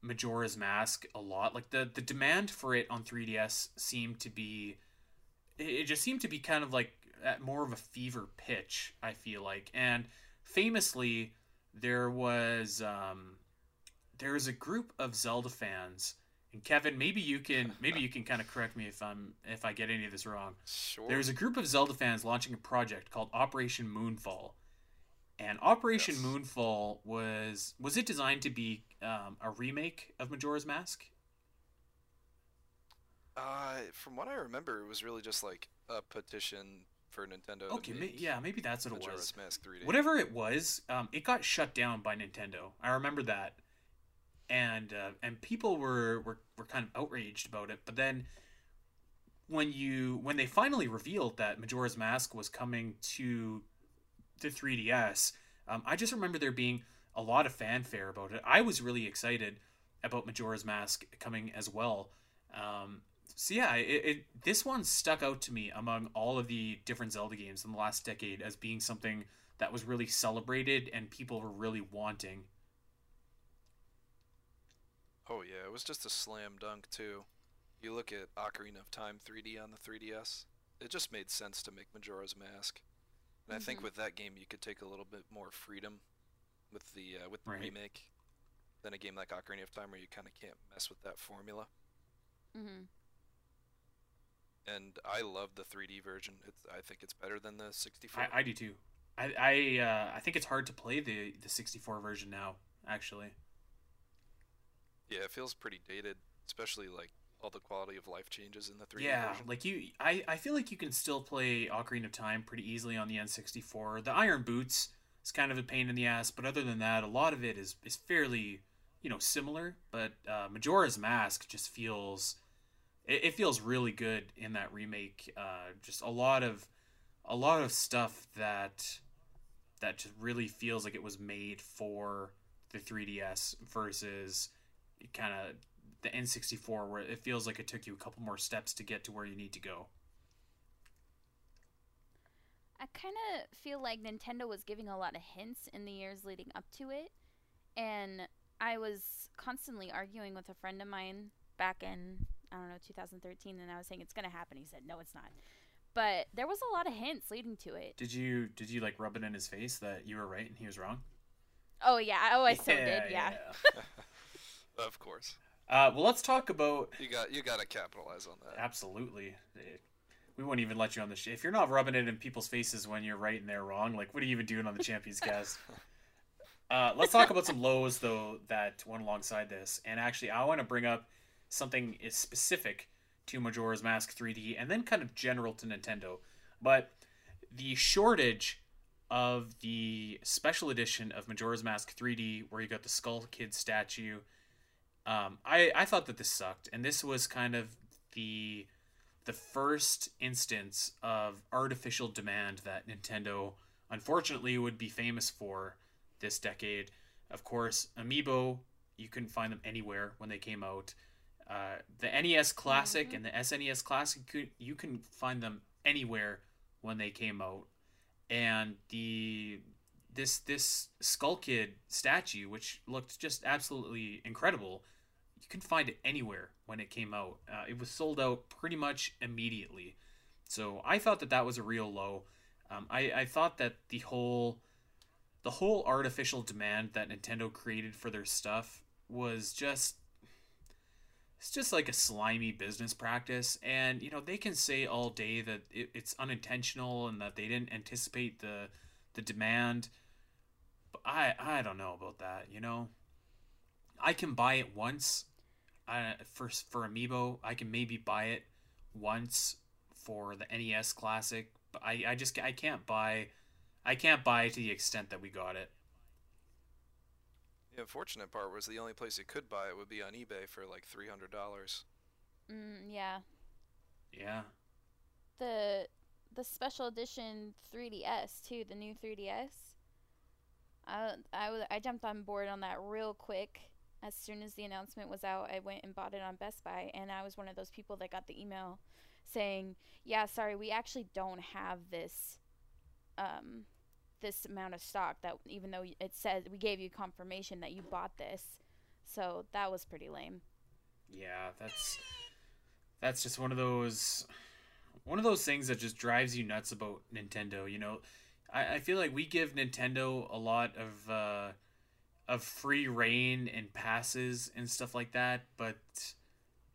Majora's Mask a lot. Like the the demand for it on 3DS seemed to be, it it just seemed to be kind of like at more of a fever pitch. I feel like, and famously, there was um, there was a group of Zelda fans. And Kevin, maybe you can maybe you can kind of correct me if I'm if I get any of this wrong. Sure. There was a group of Zelda fans launching a project called Operation Moonfall, and Operation Yes. Moonfall was was it designed to be um, a remake of Majora's Mask? Uh, from what I remember, it was really just like a petition for Nintendo. Okay, ma- yeah, maybe that's what it was. Mask 3D. Whatever it was, um, it got shut down by Nintendo. I remember that, and uh, and people were, were were kind of outraged about it. But then, when you when they finally revealed that Majora's Mask was coming to the 3DS, um, I just remember there being a lot of fanfare about it. I was really excited about Majora's Mask coming as well. Um, so yeah, it, it this one stuck out to me among all of the different Zelda games in the last decade as being something that was really celebrated and people were really wanting. Oh yeah, it was just a slam dunk too. You look at Ocarina of Time 3D on the 3DS, it just made sense to make Majora's Mask. And I think Mhm. with that game, you could take a little bit more freedom with the uh, with the Right. remake than a game like Ocarina of Time, where you kind of can't mess with that formula. Mhm. And I love the 3D version. It's I think it's better than the 64. I, I do too. I I, uh, I think it's hard to play the the 64 version now. Actually, Yeah, it feels pretty dated, especially like all the quality of life changes in the 3D yeah, version. like you, I, I feel like you can still play Ocarina of Time pretty easily on the N64. The Iron Boots is kind of a pain in the ass, but other than that, a lot of it is is fairly, you know, similar. But uh, Majora's Mask just feels, it, it feels really good in that remake. Uh, just a lot of, a lot of stuff that, that just really feels like it was made for the 3DS versus kind of the N64 where it feels like it took you a couple more steps to get to where you need to go. I kind of feel like Nintendo was giving a lot of hints in the years leading up to it. And I was constantly arguing with a friend of mine back in, I don't know, 2013. And I was saying, it's going to happen. He said, no, it's not. But there was a lot of hints leading to it. Did you did you like rub it in his face that you were right and he was wrong? Oh, yeah. Oh, I so did. Yeah. of course. Uh, well, let's talk about. You got you got to capitalize on that. Absolutely. We won't even let you on the show if you're not rubbing it in people's faces when you're right and they're wrong. Like, what are you even doing on the Champions Cast? Uh, let's talk about some lows though that went alongside this, and actually, I want to bring up something is specific to Majora's Mask 3D, and then kind of general to Nintendo. But the shortage of the special edition of Majora's Mask 3D, where you got the Skull Kid statue. Um, I I thought that this sucked, and this was kind of the the first instance of artificial demand that Nintendo unfortunately would be famous for this decade. Of course, Amiibo, you couldn't find them anywhere when they came out. Uh, the NES Classic Mhm. and the SNES Classic, you can find them anywhere when they came out. And the this this Skull Kid statue, which looked just absolutely incredible, you can find it anywhere when it came out. Uh, it was sold out pretty much immediately. So I thought that that was a real low. Um, I, I thought that the whole the whole artificial demand that Nintendo created for their stuff was just it's just like a slimy business practice and you know they can say all day that it, it's unintentional and that they didn't anticipate the the demand but i i don't know about that you know? I can buy it once I, for for amiibo i can maybe buy it once for the nes classic but i i just i can't buy i can't buy to the extent that we got it The unfortunate part was the only place you could buy it would be on eBay for like three hundred dollars. Mm, yeah. yeah The the special edition 3DS too, the new 3DS. I I wa- I jumped on board on that real quick. As soon as the announcement was out, I went and bought it on Best Buy, and I was one of those people that got the email saying, "Yeah, sorry, we actually don't have this um this amount of stock that even though it says we gave you confirmation that you bought this." So that was pretty lame. Yeah, that's that's just one of those one of those things that just drives you nuts about Nintendo. You know, I, I feel like we give Nintendo a lot of uh, of free reign and passes and stuff like that, but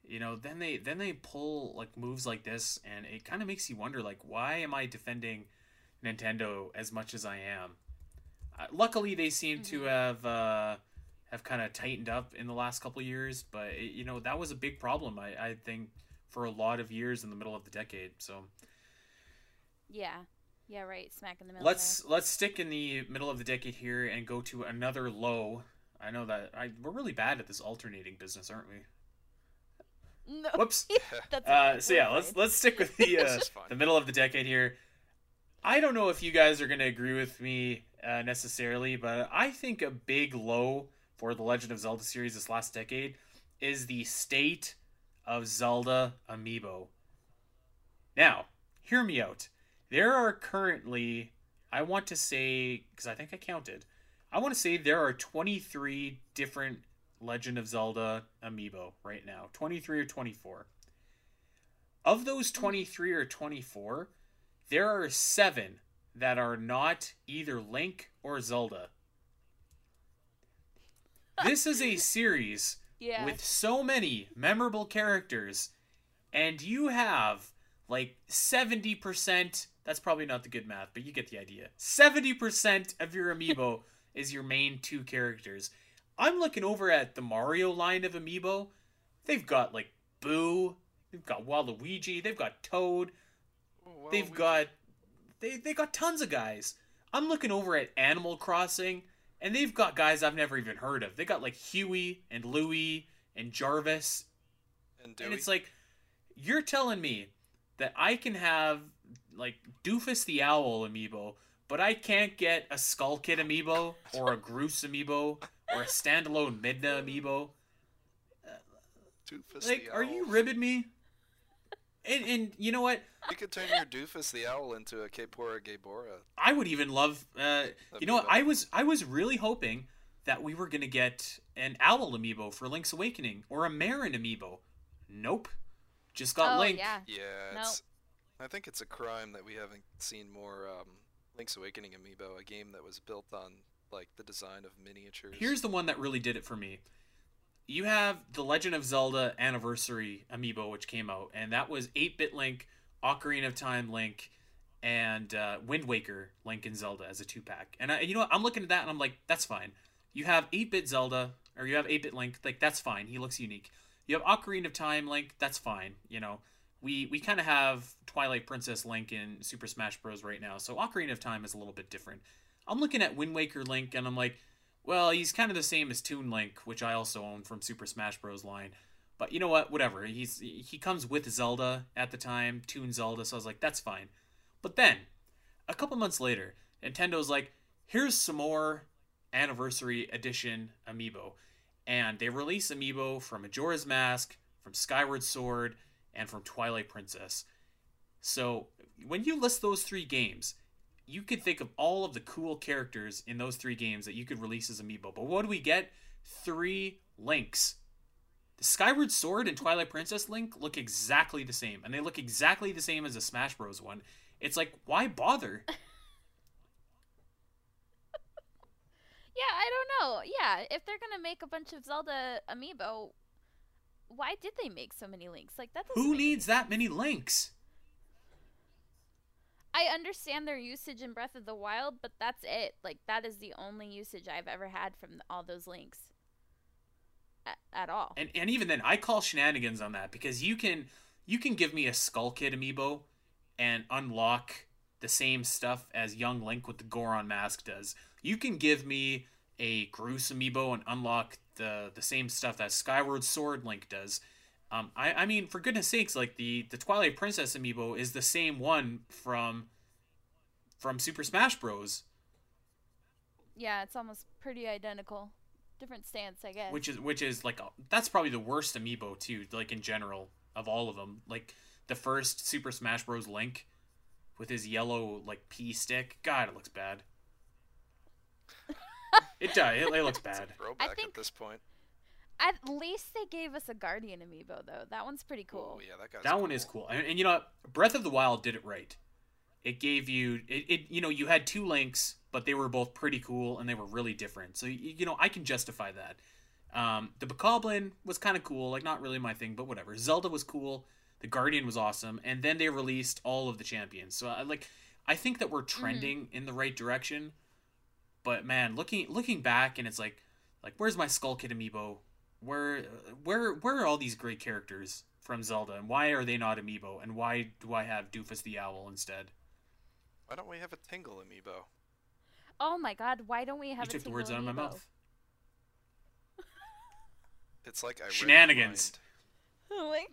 you know, then they then they pull like moves like this, and it kind of makes you wonder, like, why am I defending Nintendo as much as I am? Uh, luckily, they seem to Mhm. have. Uh, have kind of tightened up in the last couple years, but it, you know that was a big problem. I, I think for a lot of years in the middle of the decade. So Yeah. Yeah, right. Smack in the middle. let's let's stick in the middle of the decade here and go to another low. I know that I we're really bad at this alternating business, aren't we? No. Whoops. Uh, so yeah, let's let's stick with the uh, the middle of the decade here. I don't know if you guys are gonna agree with me uh, necessarily, but I think a big low for the Legend of Zelda series this last decade is the state of Zelda amiibo. Now, hear me out. There are currently, I want to say, because I think I counted, I want to say there are 23 different Legend of Zelda amiibo right now 23 or 24. Of those 23 or 24, there are seven that are not either Link or Zelda. This is a series yeah. with so many memorable characters, and you have like 70%. That's probably not the good math, but you get the idea. 70% of your amiibo is your main two characters. I'm looking over at the Mario line of amiibo. They've got like Boo. They've got Waluigi. They've got Toad. Oh, They've Waluigi. got they they got tons of guys. I'm looking over at Animal Crossing, and they've got guys I've never even heard of. They got like Huey and Louie and Jarvis, and Dewey. and it's like you're telling me that I can have like Doofus the Owl amiibo, but I can't get a Skull Kid oh amiibo or a Groose amiibo or a standalone Midna amiibo. Doofus Like, are you ribbing me? And and you know what? You could turn your Doofus the Owl into a Kaepora Gaebora. I would even love. Uh, you know, what? I was I was really hoping that we were gonna get an owl amiibo for Link's Awakening or a Marin amiibo. Nope, just got oh Link. yeah. Yeah, Nope. it's. I think it's a crime that we haven't seen more um, Link's Awakening amiibo, a game that was built on like the design of miniatures. Here's the one that really did it for me. You have the Legend of Zelda Anniversary amiibo, which came out, and that was 8-bit Link, Ocarina of Time Link, and uh, Wind Waker Link and Zelda as a two-pack. And I, you know what? I'm looking at that and I'm like, that's fine. You have 8-bit Zelda, or you have 8-bit Link, like that's fine. He looks unique. You have Ocarina of Time Link, that's fine. You know, we we kind of have Twilight Princess Link in Super Smash Bros. right now, so Ocarina of Time is a little bit different. I'm looking at Wind Waker Link, and I'm like, well, he's kind of the same as Toon Link, which I also own from Super Smash Bros. line. But you know what? Whatever. He's he comes with Zelda at the time, Toon Zelda, so I was like, that's fine. But then, a couple months later, Nintendo's like, here's some more anniversary edition amiibo. And they release amiibo from Majora's Mask, from Skyward Sword, and from Twilight Princess. So when you list those three games, you could think of all of the cool characters in those three games that you could release as amiibo. But what do we get? Three links. The Skyward Sword and Twilight Princess Link look exactly the same, and they look exactly the same as the Smash Bros. one. It's like, why bother? Yeah, I don't know. Yeah, if they're gonna make a bunch of Zelda amiibo, why did they make so many links? Like that Who needs that many links? I understand their usage in Breath of the Wild, but that's it. Like that is the only usage I've ever had from all those links. At, all. And and even then, I call shenanigans on that because you can you can give me a Skull Kid amiibo and unlock the same stuff as Young Link with the Goron mask does. You can give me a Groose amiibo and unlock the the same stuff that Skyward Sword Link does. Um, I, I mean, for goodness sakes, like the the Twilight Princess amiibo is the same one from from Super Smash Bros. Yeah, it's almost pretty identical. Different stance, I guess. which is which is like a- that's probably the worst amiibo too like in general of all of them like the first super smash bros link with his yellow like pea stick god it looks bad it does it, it looks It's a bad throwback think- at this point. At least they gave us a Guardian amiibo though. That one's pretty cool. Oh yeah, that guy's that one is cool. and, and you know breath of the wild did it right. It gave you it, it you know you had two links but they were both pretty cool and they were really different. So you, you know i can justify that. Um, the bokoblin was kind of cool like not really my thing but whatever. Zelda was cool. The guardian was awesome. And then they released all of the champions. So i like i think that we're trending in the right direction. But man looking looking back and it's like like where's my skull kid amiibo where where where are all these great characters from zelda and why are they not amiibo and why do i have doofus the owl instead Why don't we have a Tingle amiibo? Oh my god, why don't we have you a took the Tingle words out of my amiibo? mouth It's like I read your Shenanigans. mind. like,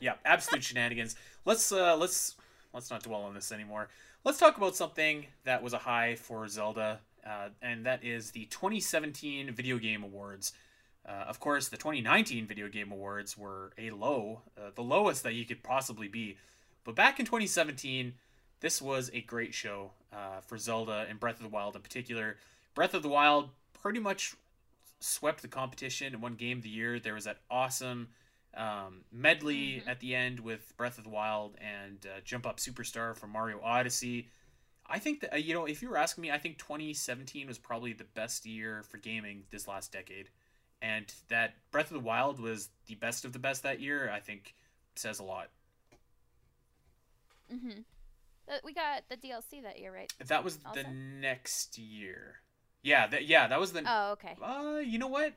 yeah, absolute shenanigans. Let's uh let's let's not dwell on this anymore. Let's talk about something that was a high for Zelda, uh, and that is the 2017 Video Game Awards. Uh, of course, the 2019 Video Game Awards were a low, uh, the lowest that you could possibly be. But back in 2017, this was a great show uh, for Zelda and Breath of the Wild in particular. Breath of the Wild pretty much swept the competition and won Game of the Year. There was that awesome um, medley Mhm. at the end with Breath of the Wild and uh, Jump Up Superstar from Mario Odyssey. I think that uh, you know, if you were asking me, I think 2017 was probably the best year for gaming this last decade, and that Breath of the Wild was the best of the best that year. I think says a lot. mm-hmm. we got the DLC that year, right? That was Also? the next year. Yeah, that yeah, that was the. Oh, okay. Uh, you know what?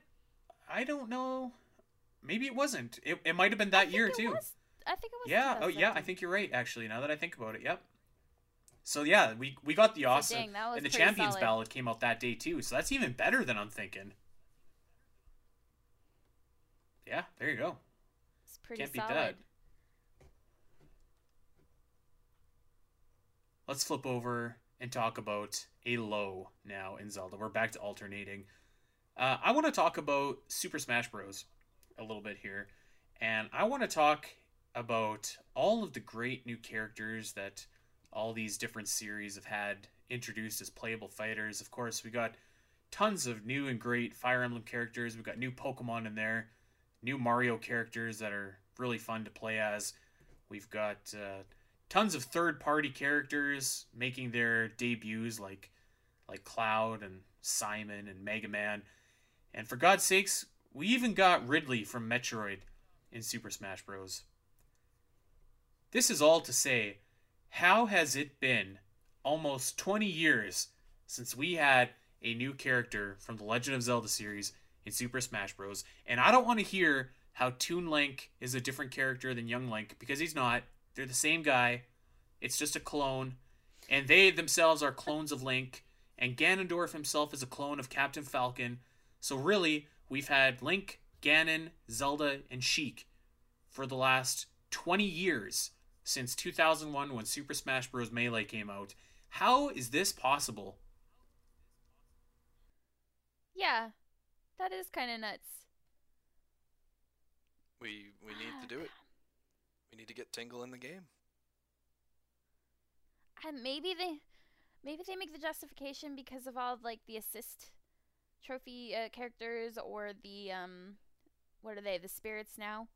I don't know. maybe it wasn't. It, it might have been that year too. was- I think it was. Yeah. Oh, yeah. I think you're right. Actually, now that I think about it, yep. So yeah, we we got the So awesome dang, that was and the champions solid. ballad came out that day too. So that's even better than I'm thinking. Yeah, there you go. It's pretty Can't beat solid. that. Let's flip over and talk about a low now in Zelda. We're back to alternating. Uh, I want to talk about Super Smash Bros. a little bit here, and I want to talk about all of the great new characters that all these different series have had introduced as playable fighters. Of course, we got tons of new and great Fire Emblem characters. We've got new Pokemon in there, new Mario characters that are really fun to play as. We've got uh, tons of third-party characters making their debuts, like like Cloud and Simon and Mega Man. And for God's sakes, we even got Ridley from Metroid in Super Smash Bros. This is all to say, how has it been almost 20 years since we had a new character from the Legend of Zelda series in Super Smash Bros. And I don't want to hear how Toon Link is a different character than Young Link because he's not. They're the same guy. It's just a clone. And they themselves are clones of Link. And Ganondorf himself is a clone of Captain Falcon. So really, we've had Link, Ganon, Zelda, and Sheik for the last 20 years since 2001 when Super Smash Bros. Melee came out. How is this possible? Yeah, that is kind of nuts. We we need to do it. We need to get Tingle in the game. And maybe they, maybe they make the justification because of all like the assist trophy uh, characters or the um, what are they? The spirits now.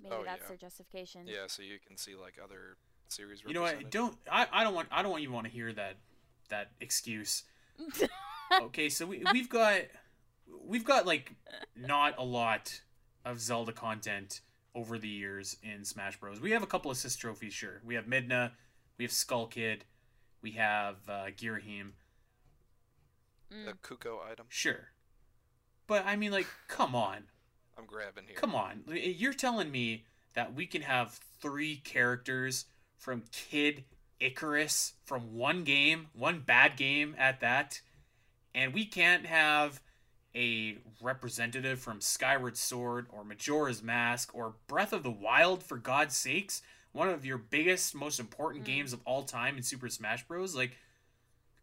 Maybe Oh, that's yeah. their justification. Yeah, so you can see like other series. You know what? Don't I, I don't want I don't want you want to hear that that excuse. Okay, so we we've got we've got like not a lot of Zelda content over the years in Smash Bros. We have a couple assist trophies, sure. We have Midna, we have Skull Kid, we have uh, Girahim, Mm. the Cucco item. sure. But I mean, like, come on, I'm grabbing here. come on. You're telling me that we can have three characters from Kid Icarus from one game, one bad game at that, and we can't have a representative from Skyward Sword or Majora's Mask or Breath of the Wild for God's sakes, one of your biggest, most important Mm. games of all time in Super Smash Bros. Like,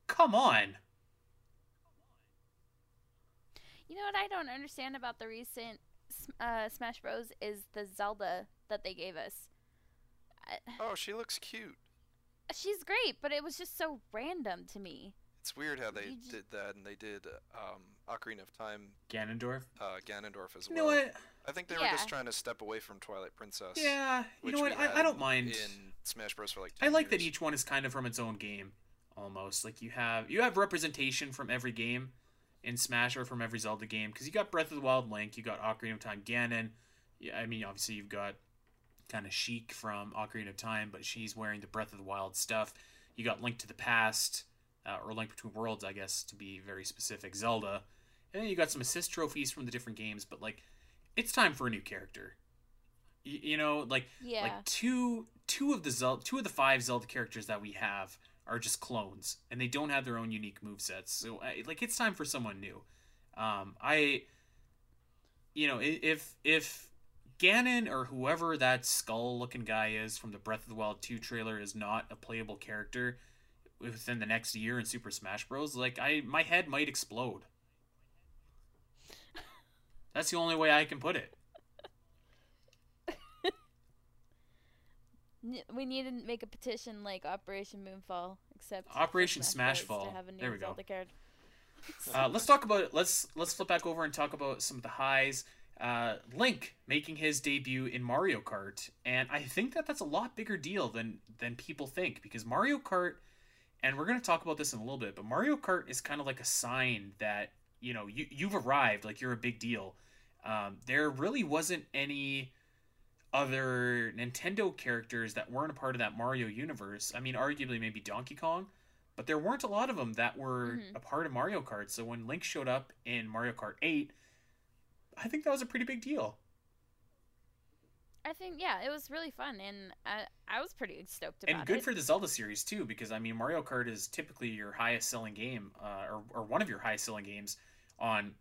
come on. You know what I don't understand about the recent uh, Smash Bros is the Zelda that they gave us. I, Oh, she looks cute. she's great, but it was just so random to me. It's weird how they You did that, and they did um, Ocarina of Time, Ganondorf. uh, Ganondorf as You well. know what? I think they were just trying to step away from Twilight Princess. Yeah, you know what? I, I don't mind. in Smash Bros. for like. I 10 like that each one is kind of from its own game, almost. Like you have you have representation from every game in Smash or from every Zelda game because you got Breath of the Wild Link, you got Ocarina of Time Ganon. Yeah, I mean obviously you've got kind of Sheik from Ocarina of Time, but she's wearing the Breath of the Wild stuff. You got Link to the Past uh, or Link Between Worlds, I guess to be very specific, Zelda. And then you got some assist trophies from the different games, but like it's time for a new character. Y- you know, like Yeah. like two two of the Zelda, two of the five Zelda characters that we have are just clones, and they don't have their own unique movesets. So I, like it's time for someone new. Um, I, you know, if if Ganon or whoever that skull looking guy is from the Breath of the Wild 2 trailer is not a playable character within the next year in Super Smash Bros, like I my head might explode. That's the only way I can put it. We need to make a petition like Operation Moonfall, except Operation Smash Smashfall. Bros. Have a new There we go. Uh, let's talk about let's let's flip back over and talk about some of the highs. Uh, Link making his debut in Mario Kart, and I think that that's a lot bigger deal than than people think because Mario Kart, and we're gonna talk about this in a little bit, but Mario Kart is kind of like a sign that you know you you've arrived, like you're a big deal. Um, there really wasn't any other Nintendo characters that weren't a part of that Mario universe. I mean, arguably maybe Donkey Kong, but there weren't a lot of them that were Mhm. a part of Mario Kart. So when Link showed up in Mario Kart 8, I think that was a pretty big deal. I think yeah, it was really fun, and I I was pretty stoked about it. and good for the Zelda series too, because I mean Mario Kart is typically your highest selling game, uh, or or one of your highest selling games on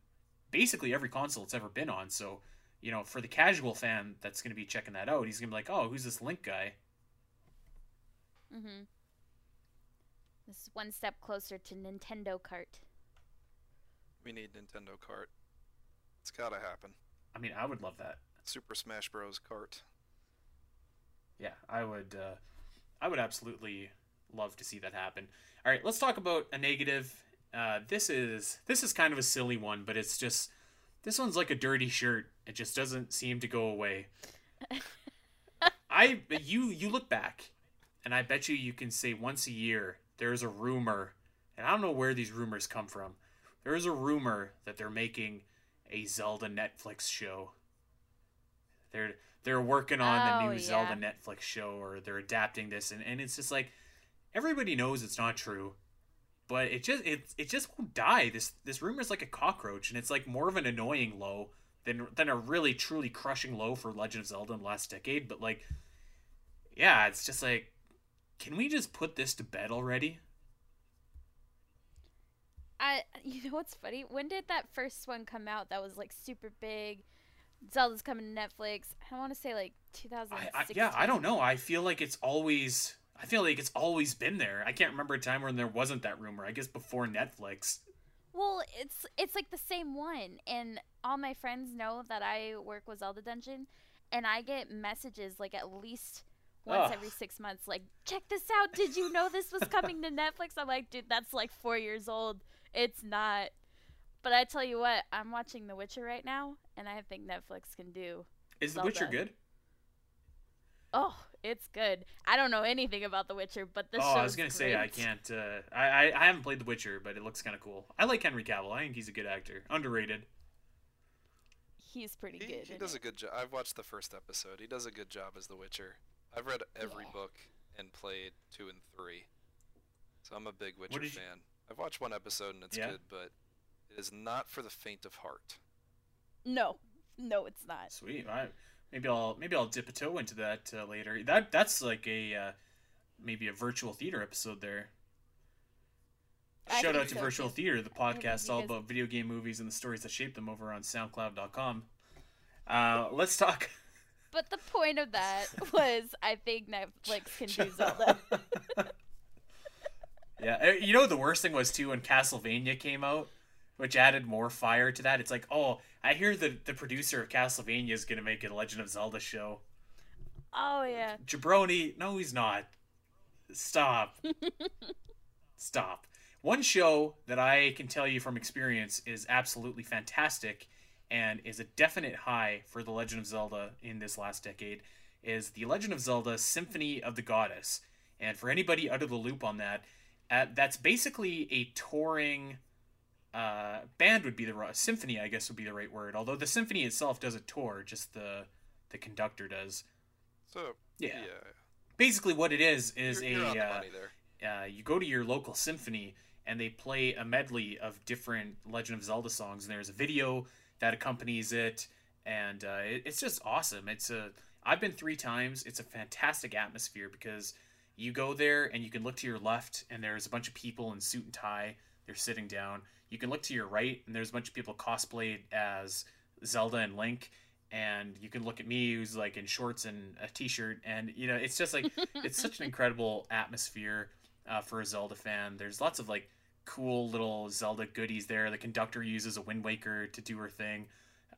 basically every console it's ever been on. So you know, for the casual fan that's going to be checking that out, he's going to be like, oh, who's this Link guy? Mm-hmm. This is one step closer to Nintendo Kart. We need Nintendo Kart. It's gotta happen. I mean, I would love that. Super Smash Bros. cart. Yeah, I would. Uh, I would absolutely love to see that happen. All right, let's talk about a negative. Uh, this is this is kind of a silly one, but it's just this one's like a dirty shirt. It just doesn't seem to go away. I you you look back, and I bet you you can say once a year there's a rumor, and I don't know where these rumors come from. There is a rumor that they're making a Zelda Netflix show. They're they're working on the Oh, new Zelda. Netflix show, or they're adapting this, and, and it's just like everybody knows it's not true, but it just it it just won't die. This this rumor is like a cockroach, and it's like more of an annoying low than than a really truly crushing low for Legend of Zelda in the last decade. But like, yeah, it's just like, can we just put this to bed already? I you know what's funny? When did that first one come out? That was like super big. Zelda's coming to Netflix. I want to say like I, 2016. I, yeah, I don't know. I feel like it's always. I feel like it's always been there. I can't remember a time when there wasn't that rumor. I guess before Netflix. Well, it's it's like the same one, and all my friends know that I work with Zelda Dungeon, and I get messages like at least once Ugh. every six months, like, "Check this out! Did you know this was coming to Netflix?" I'm like, "Dude, that's like four years old. It's not." But I tell you what, I'm watching The Witcher right now, and I think Netflix can do. Is The Witcher good? Oh, it's good. I don't know anything about The Witcher, but the oh, show's I was gonna say I can't. Uh, I, I I haven't played The Witcher, but it looks kind of cool. I like Henry Cavill. I think he's a good actor. Underrated. He's pretty He, good. he does it. a good job. I've watched the first episode. He does a good job as The Witcher. I've read every Yeah. book and played two and three, so I'm a big Witcher did you- fan. I've watched one episode and it's Yeah? good, but it is not for the faint of heart. No, no, it's not. Sweet. I, maybe I'll maybe I'll dip a toe into that uh, later. That that's like a uh, maybe a virtual theater episode there. I Shout out to so, Virtual too. Theater, the podcast all about video game movies and the stories that shape them over on SoundCloud.com. Uh, let's talk. But the point of that was, I think Netflix can do Zelda. yeah, uh, you know the worst thing was too when Castlevania came out, which added more fire to that. It's like, oh, I hear the the producer of Castlevania is gonna make a Legend of Zelda show. Oh yeah. Jabroni, no, he's not. Stop. Stop. One show that I can tell you from experience is absolutely fantastic and is a definite high for The Legend of Zelda in this last decade is The Legend of Zelda Symphony of the Goddess. And for anybody out of the loop on that, uh, that's basically a touring uh, band would be the symphony, I guess would be the right word. Although the symphony itself does a tour, just the the conductor does. So Yeah. yeah, Basically, what it is is you're, you're a uh, there. uh, you go to your local symphony and they play a medley of different Legend of Zelda songs, and there's a video that accompanies it, and uh, it, it's just awesome. It's a I've been three times. It's a fantastic atmosphere because you go there and you can look to your left, and there's a bunch of people in suit and tie. They're sitting down. You can look to your right, and there's a bunch of people cosplayed as Zelda and Link. And you can look at me, who's like in shorts and a t-shirt, and you know it's just like it's such an incredible atmosphere uh, for a Zelda fan. There's lots of like cool little Zelda goodies there. The conductor uses a Wind Waker to do her thing.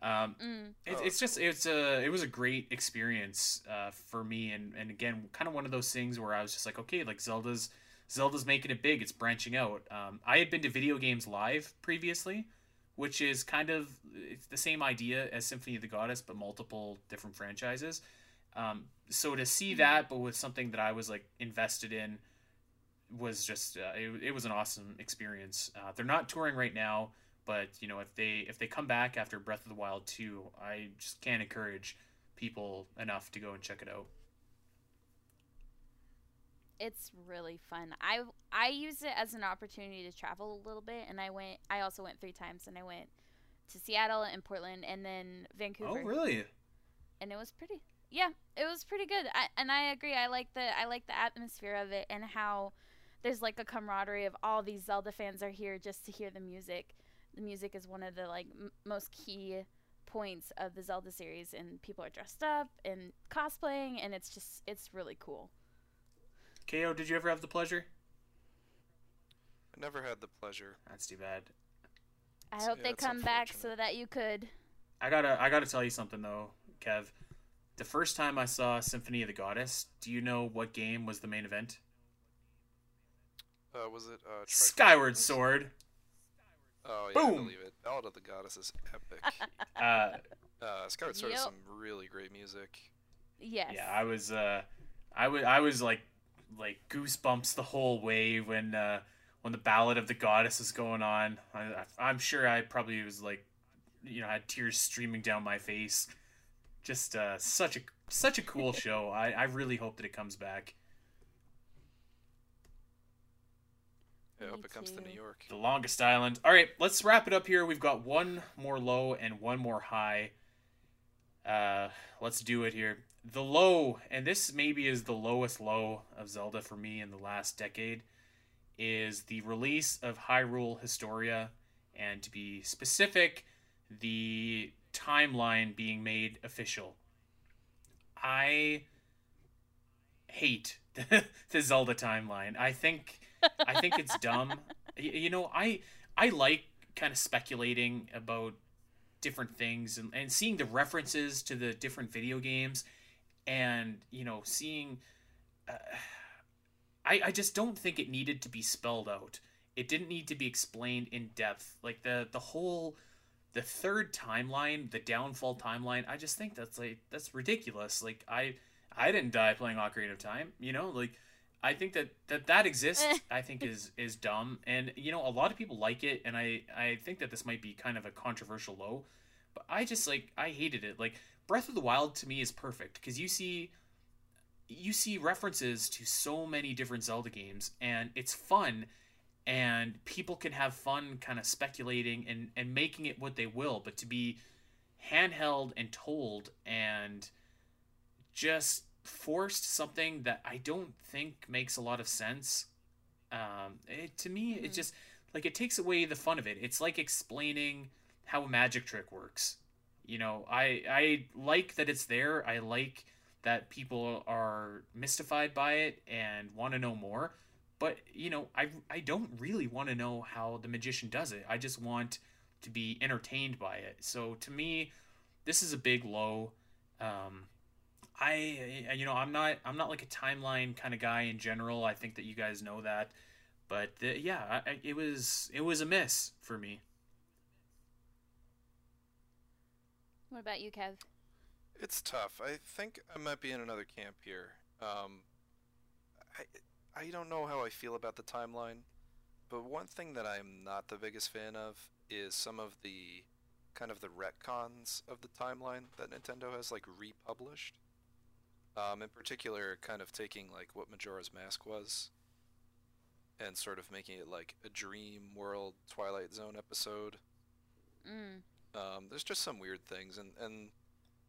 Um, Mm. it, Oh. it's just it's a it was a great experience uh, for me, and and again, kind of one of those things where I was just like, okay, like Zelda's Zelda's making it big. It's branching out. Um, I had been to video games live previously, which is kind of it's the same idea as Symphony of the Goddess, but multiple different franchises. Um, so to see that, but with something that I was like invested in, was just uh, it, it was an awesome experience. Uh, they're not touring right now, but you know if they if they come back after Breath of the Wild 2, I just can't encourage people enough to go and check it out. It's really fun. I I use it as an opportunity to travel a little bit, and I went. I also went three times, and I went to Seattle and Portland, and then oh, Vancouver, Oh, really? and it was pretty. yeah, it was pretty good. I, and I agree. I like the I like the atmosphere of it and how there's like a camaraderie of all these Zelda fans are here just to hear the music. The music is one of the like m- most key points of the Zelda series, and people are dressed up and cosplaying, and it's just it's really cool. Ko, did you ever have the pleasure? I never had the pleasure. That's too bad. I hope yeah, they come back so that you could. I gotta I gotta tell you something though, Kev. The first time I saw Symphony of the Goddess, do you know what game was the main event? Uh, was it uh, Skyward Sword. Oh yeah, I Boom. believe it. Ballad of the Goddess is epic. Uh, uh, Skyward Sword has some really great music. Yes. Yeah, I was uh I was I was like like goosebumps the whole way when uh when the ballad of the goddess is going on. I, I I'm sure I probably was like you know had tears streaming down my face. Just uh such a such a cool show. I I really hope that it comes back. I hope it comes to. New York. The longest island. All right, let's wrap it up here. We've got one more low and one more high. Uh, let's do it here. The low, and this maybe is the lowest low of Zelda for me in the last decade, is the release of Hyrule Historia, and to be specific, the timeline being made official. I hate the Zelda timeline. I think I think it's dumb. You know, I I like kind of speculating about different things and, and seeing the references to the different video games and you know seeing uh, I, I just don't think it needed to be spelled out. It didn't need to be explained in depth. Like the the whole the third timeline the downfall timeline i just think that's like that's ridiculous. Like i i didn't die playing ocarina of time you know? Like i think that that that exists i think is is dumb. And you know a lot of people like it and i i think that this might be kind of a controversial low but i just like i hated it. Like breath of the wild to me is perfect because you see you see references to so many different zelda games and it's fun and people can have fun kind of speculating and and making it what they will but to be handheld and told and just forced something that i don't think makes a lot of sense um it, to me it Mhm. just like it takes away the fun of it it's like explaining how a magic trick works you know i i like that it's there. I like that people are mystified by it and want to know more. But you know i i don't really want to know how the magician does it. I just want to be entertained by it. So to me this is a big low. Um i you know i'm not i'm not like a timeline kind of guy in general. I think that you guys know that. But the, yeah I, I- it was it was a miss for me What about you, Kev? It's tough. I think I might be in another camp here. Um, I I don't know how I feel about the timeline, but one thing that I'm not the biggest fan of is some of the kind of the retcons of the timeline that Nintendo has like republished. Um, in particular, kind of taking like what Majora's Mask was, and sort of making it like a dream world Twilight Zone episode. Mm. Um, there's just some weird things, and, and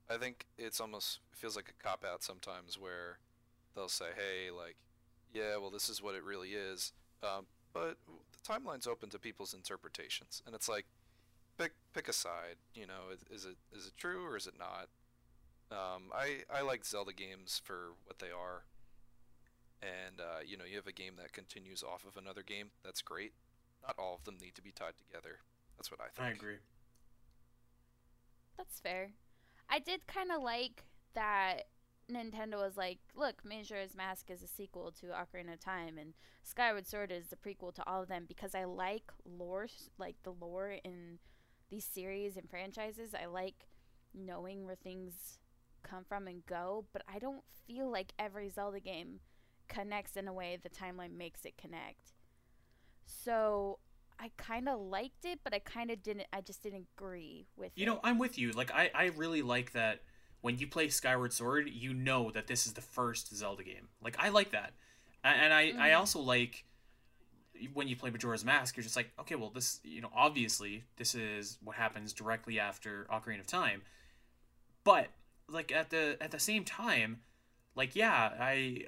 I think it's almost feels like a cop out sometimes where they'll say, "Hey, like, yeah, well, this is what it really is," um, but the timeline's open to people's interpretations, and it's like, pick pick a side. You know, is, is it is it true or is it not? Um, I I like Zelda games for what they are, and uh, you know, you have a game that continues off of another game. That's great. Not all of them need to be tied together. That's what I think. i agree That's fair. I did kind of like that Nintendo was like, look, Majora's Mask is a sequel to Ocarina of Time, and Skyward Sword is the prequel to all of them because I like lore, like the lore in these series and franchises. I like knowing where things come from and go, but I don't feel like every Zelda game connects in a way the timeline makes it connect. So I kind of liked it, but I kind of didn't. I just didn't agree with You it. know, I'm with you. Like, I, I really like that when you play Skyward Sword, you know that this is the first Zelda game. Like, I like that. And I, I Mhm. also like when you play Majora's Mask, you're just like, okay, well, this, you know, obviously, this is what happens directly after Ocarina of Time. But like at the at the same time, like yeah, I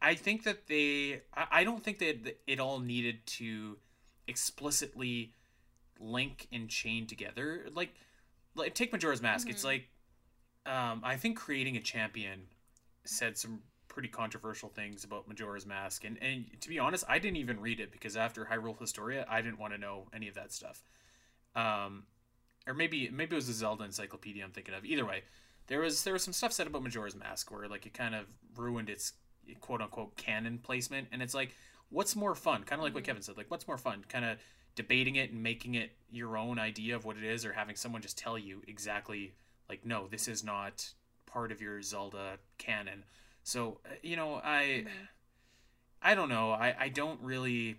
I think that they I, I don't think that it all needed to explicitly link and chain together. Like like take Majora's Mask. Mm-hmm. It's like um I think creating a champion said some pretty controversial things about Majora's Mask, and and to be honest, I didn't even read it because after Hyrule Historia, I didn't want to know any of that stuff. Um, or maybe maybe it was a Zelda encyclopedia I'm thinking of. Either way, there was there was some stuff said about Majora's Mask where like it kind of ruined its quote unquote canon placement, and it's like, what's more fun? Kind of like what mm-hmm. Kevin said, like what's more fun? Kind of debating it and making it your own idea of what it is, or having someone just tell you exactly like, no, this is not part of your Zelda canon. So uh, you know, I mm-hmm. I don't know. I I don't really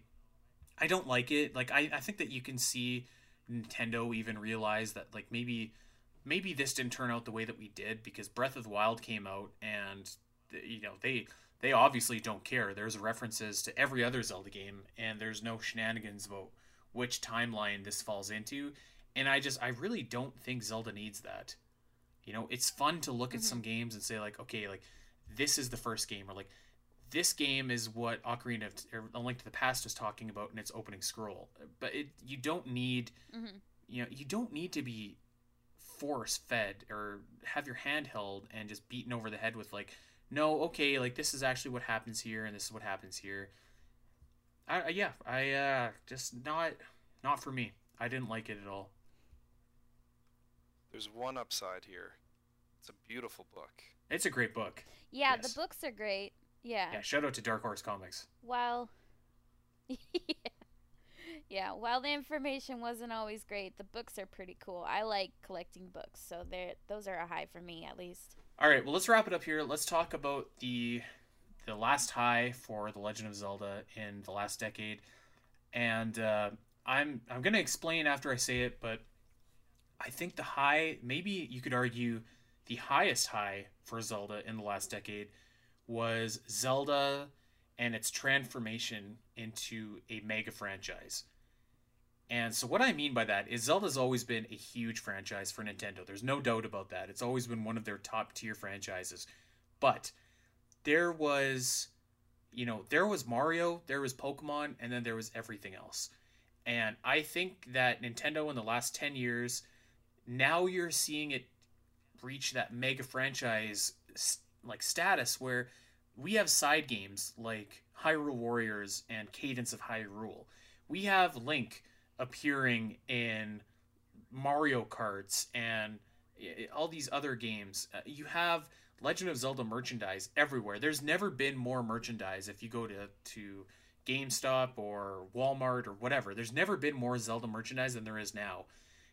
I don't like it. Like I I think that you can see Nintendo even realize that like maybe maybe this didn't turn out the way that we did because Breath of the Wild came out and you know they they obviously don't care. There's references to every other Zelda game and there's no shenanigans about which timeline this falls into. And I just I really don't think Zelda needs that. You know, it's fun to look mm-hmm. at some games and say like, okay, like this is the first game, or like this game is what Ocarina of or A Link to the Past is talking about in its opening scroll. But it you don't need mm-hmm. you know you don't need to be force fed or have your hand held and just beaten over the head with like no okay like this is actually what happens here and this is what happens here. I yeah I uh just not not for me. I didn't like it at all. There's one upside here. It's a beautiful book. It's a great book. Yeah, yes. the books are great. Yeah. Yeah, shout out to Dark Horse Comics. While Yeah, while the information wasn't always great, the books are pretty cool. I like collecting books, so they those are a high for me at least. All right, well let's wrap it up here. Let's talk about the the last high for The Legend of Zelda in the last decade. And uh, I'm I'm to explain after I say it, but I think the high, maybe you could argue the highest high for Zelda in the last decade was Zelda and its transformation into a mega franchise. And so, what I mean by that is Zelda's always been a huge franchise for Nintendo. There's no doubt about that. It's always been one of their top tier franchises. But there was, you know, there was Mario, there was Pokemon, and then there was everything else. And I think that Nintendo in the last 10 years, now you're seeing it reach that mega franchise like status where we have side games like Hyrule Warriors and Cadence of Hyrule. We have Link appearing in Mario Karts and all these other games. Uh, you have Legend of Zelda merchandise everywhere. There's never been more merchandise if you go to to GameStop or Walmart or whatever. There's never been more Zelda merchandise than there is now.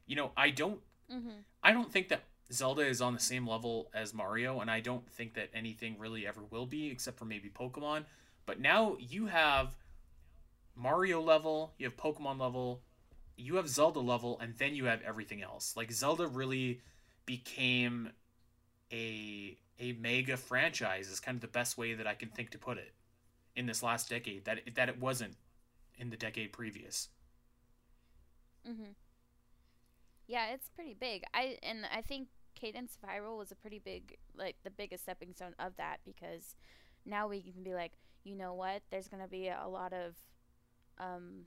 You know, I don't mm-hmm. I don't think that Zelda is on the same level as Mario, and I don't think that anything really ever will be, except for maybe Pokemon. But now you have Mario level, you have Pokemon level, you have Zelda level, and then you have everything else. Like Zelda really became a a mega franchise is kind of the best way that I can think to put it in this last decade that it, that it wasn't in the decade previous. Mhm. Yeah, it's pretty big. I and I think Cadence Viral was a pretty big, like the biggest stepping stone of that because now we can be like, you know what? There's gonna be a lot of um,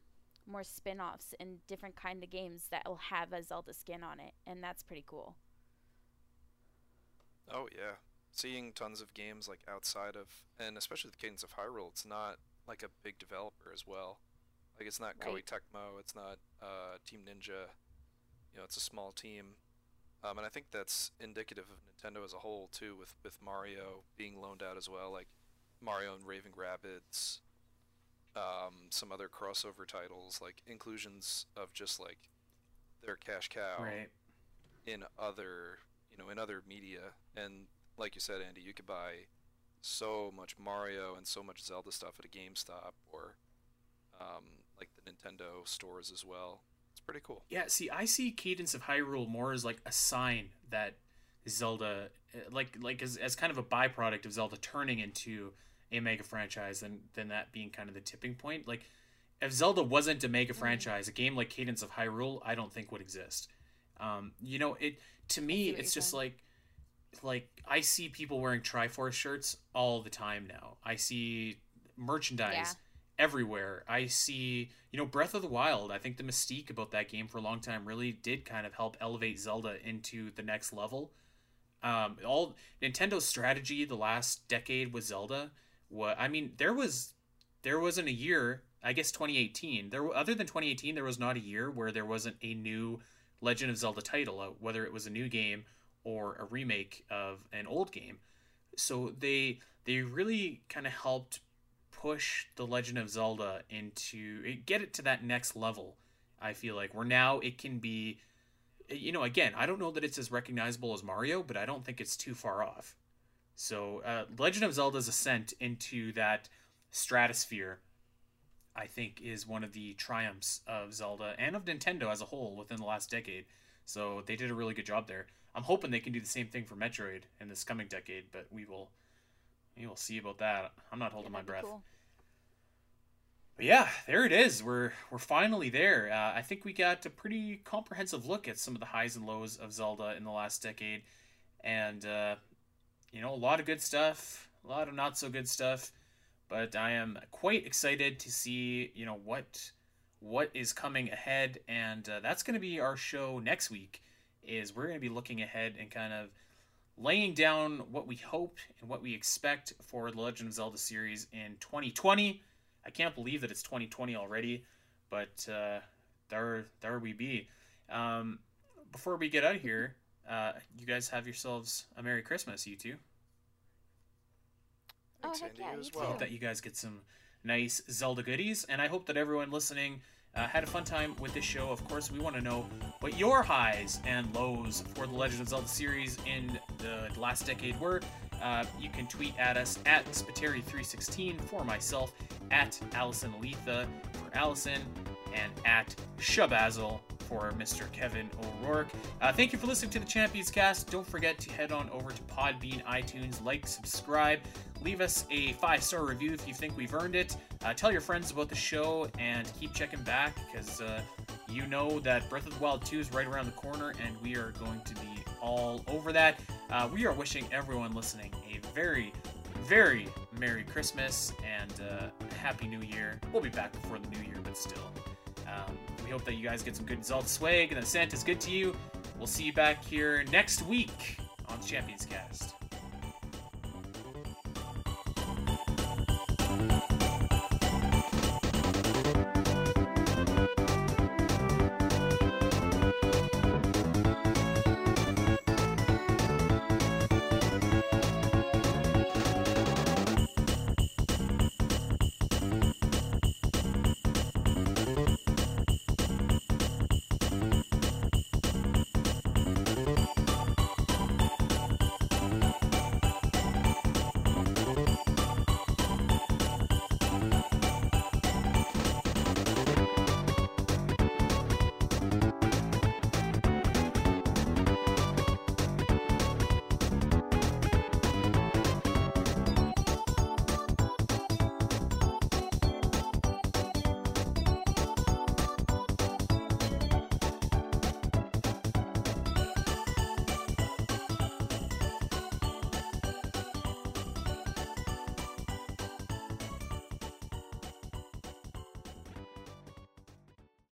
more spin-offs and different kind of games that will have a Zelda skin on it, and that's pretty cool. Oh yeah, seeing tons of games like outside of, and especially the Cadence of Hyrule, it's not like a big developer as well. Like it's not right. Koei Tecmo, it's not uh, Team Ninja. You know, it's a small team um, and I think that's indicative of Nintendo as a whole too, with with Mario being loaned out as well, like Mario and Raving Rabbids, um, some other crossover titles, like inclusions of just like their cash cow right. in other you know in other media. And like you said, Andy, you could buy so much Mario and so much Zelda stuff at a GameStop or um, like the Nintendo stores as well It's pretty cool. Yeah, see, I see Cadence of Hyrule more as like a sign that Zelda, eh, like like as, as kind of a byproduct of Zelda turning into a mega franchise, than than that being kind of the tipping point. Like, if Zelda wasn't a mega mm-hmm. franchise, a game like Cadence of Hyrule, I don't think would exist. Um, you know, it to me, it's just like like I see people wearing Triforce shirts all the time now. I see merchandise Yeah. everywhere. I see, you know, Breath of the Wild. I think the mystique about that game for a long time really did kind of help elevate Zelda into the next level. Um, all Nintendo's strategy the last decade with Zelda. What I mean, there was there wasn't a year. I guess 2018. There other than 2018, there was not a year where there wasn't a new Legend of Zelda title out, whether it was a new game or a remake of an old game. So they they really kind of helped push the Legend of Zelda into get it to that next level. I feel like where now it can be you know again, I don't know that it's as recognizable as Mario, but I don't think it's too far off. So, uh, Legend of Zelda's ascent into that stratosphere I think is one of the triumphs of Zelda and of Nintendo as a whole within the last decade. So they did a really good job there. I'm hoping they can do the same thing for Metroid in this coming decade, but we will we will see about that. I'm not holding Yeah, my breath. cool. But yeah, there it is. We're we're finally there. Uh, I think we got a pretty comprehensive look at some of the highs and lows of Zelda in the last decade, and uh, you know a lot of good stuff, a lot of not so good stuff. But I am quite excited to see you know what what is coming ahead, and uh, that's going to be our show next week. Is we're going to be looking ahead and kind of laying down what we hope and what we expect for the Legend of Zelda series in 2020. I can't believe that it's 2020 already, but uh, there, there we be. Um, before we get out of here, uh, you guys have yourselves a Merry Christmas, you two. Oh, heck yeah, you you as too. I well. hope that you guys get some nice Zelda goodies, and I hope that everyone listening uh, had a fun time with this show. Of course, we want to know what your highs and lows for the Legend of Zelda series in the last decade were. Uh, you can tweet at us at Spiteri316 for myself, at Allison Aletha for Allison, and at Shabazzle for Mr. Kevin O'Rourke. Uh, thank you for listening to the Champions Cast. Don't forget to head on over to Podbean, iTunes, like, subscribe, leave us a five star review if you think we've earned it. Uh, tell your friends about the show and keep checking back because uh, you know that Breath of the Wild 2 is right around the corner and we are going to be all over that. Uh, we are wishing everyone listening a very, very Merry Christmas and uh, Happy New Year. We'll be back before the New Year, but still. Um, we hope that you guys get some good Zelda swag and the that Santa's good to you. We'll see you back here next week on Champions Cast.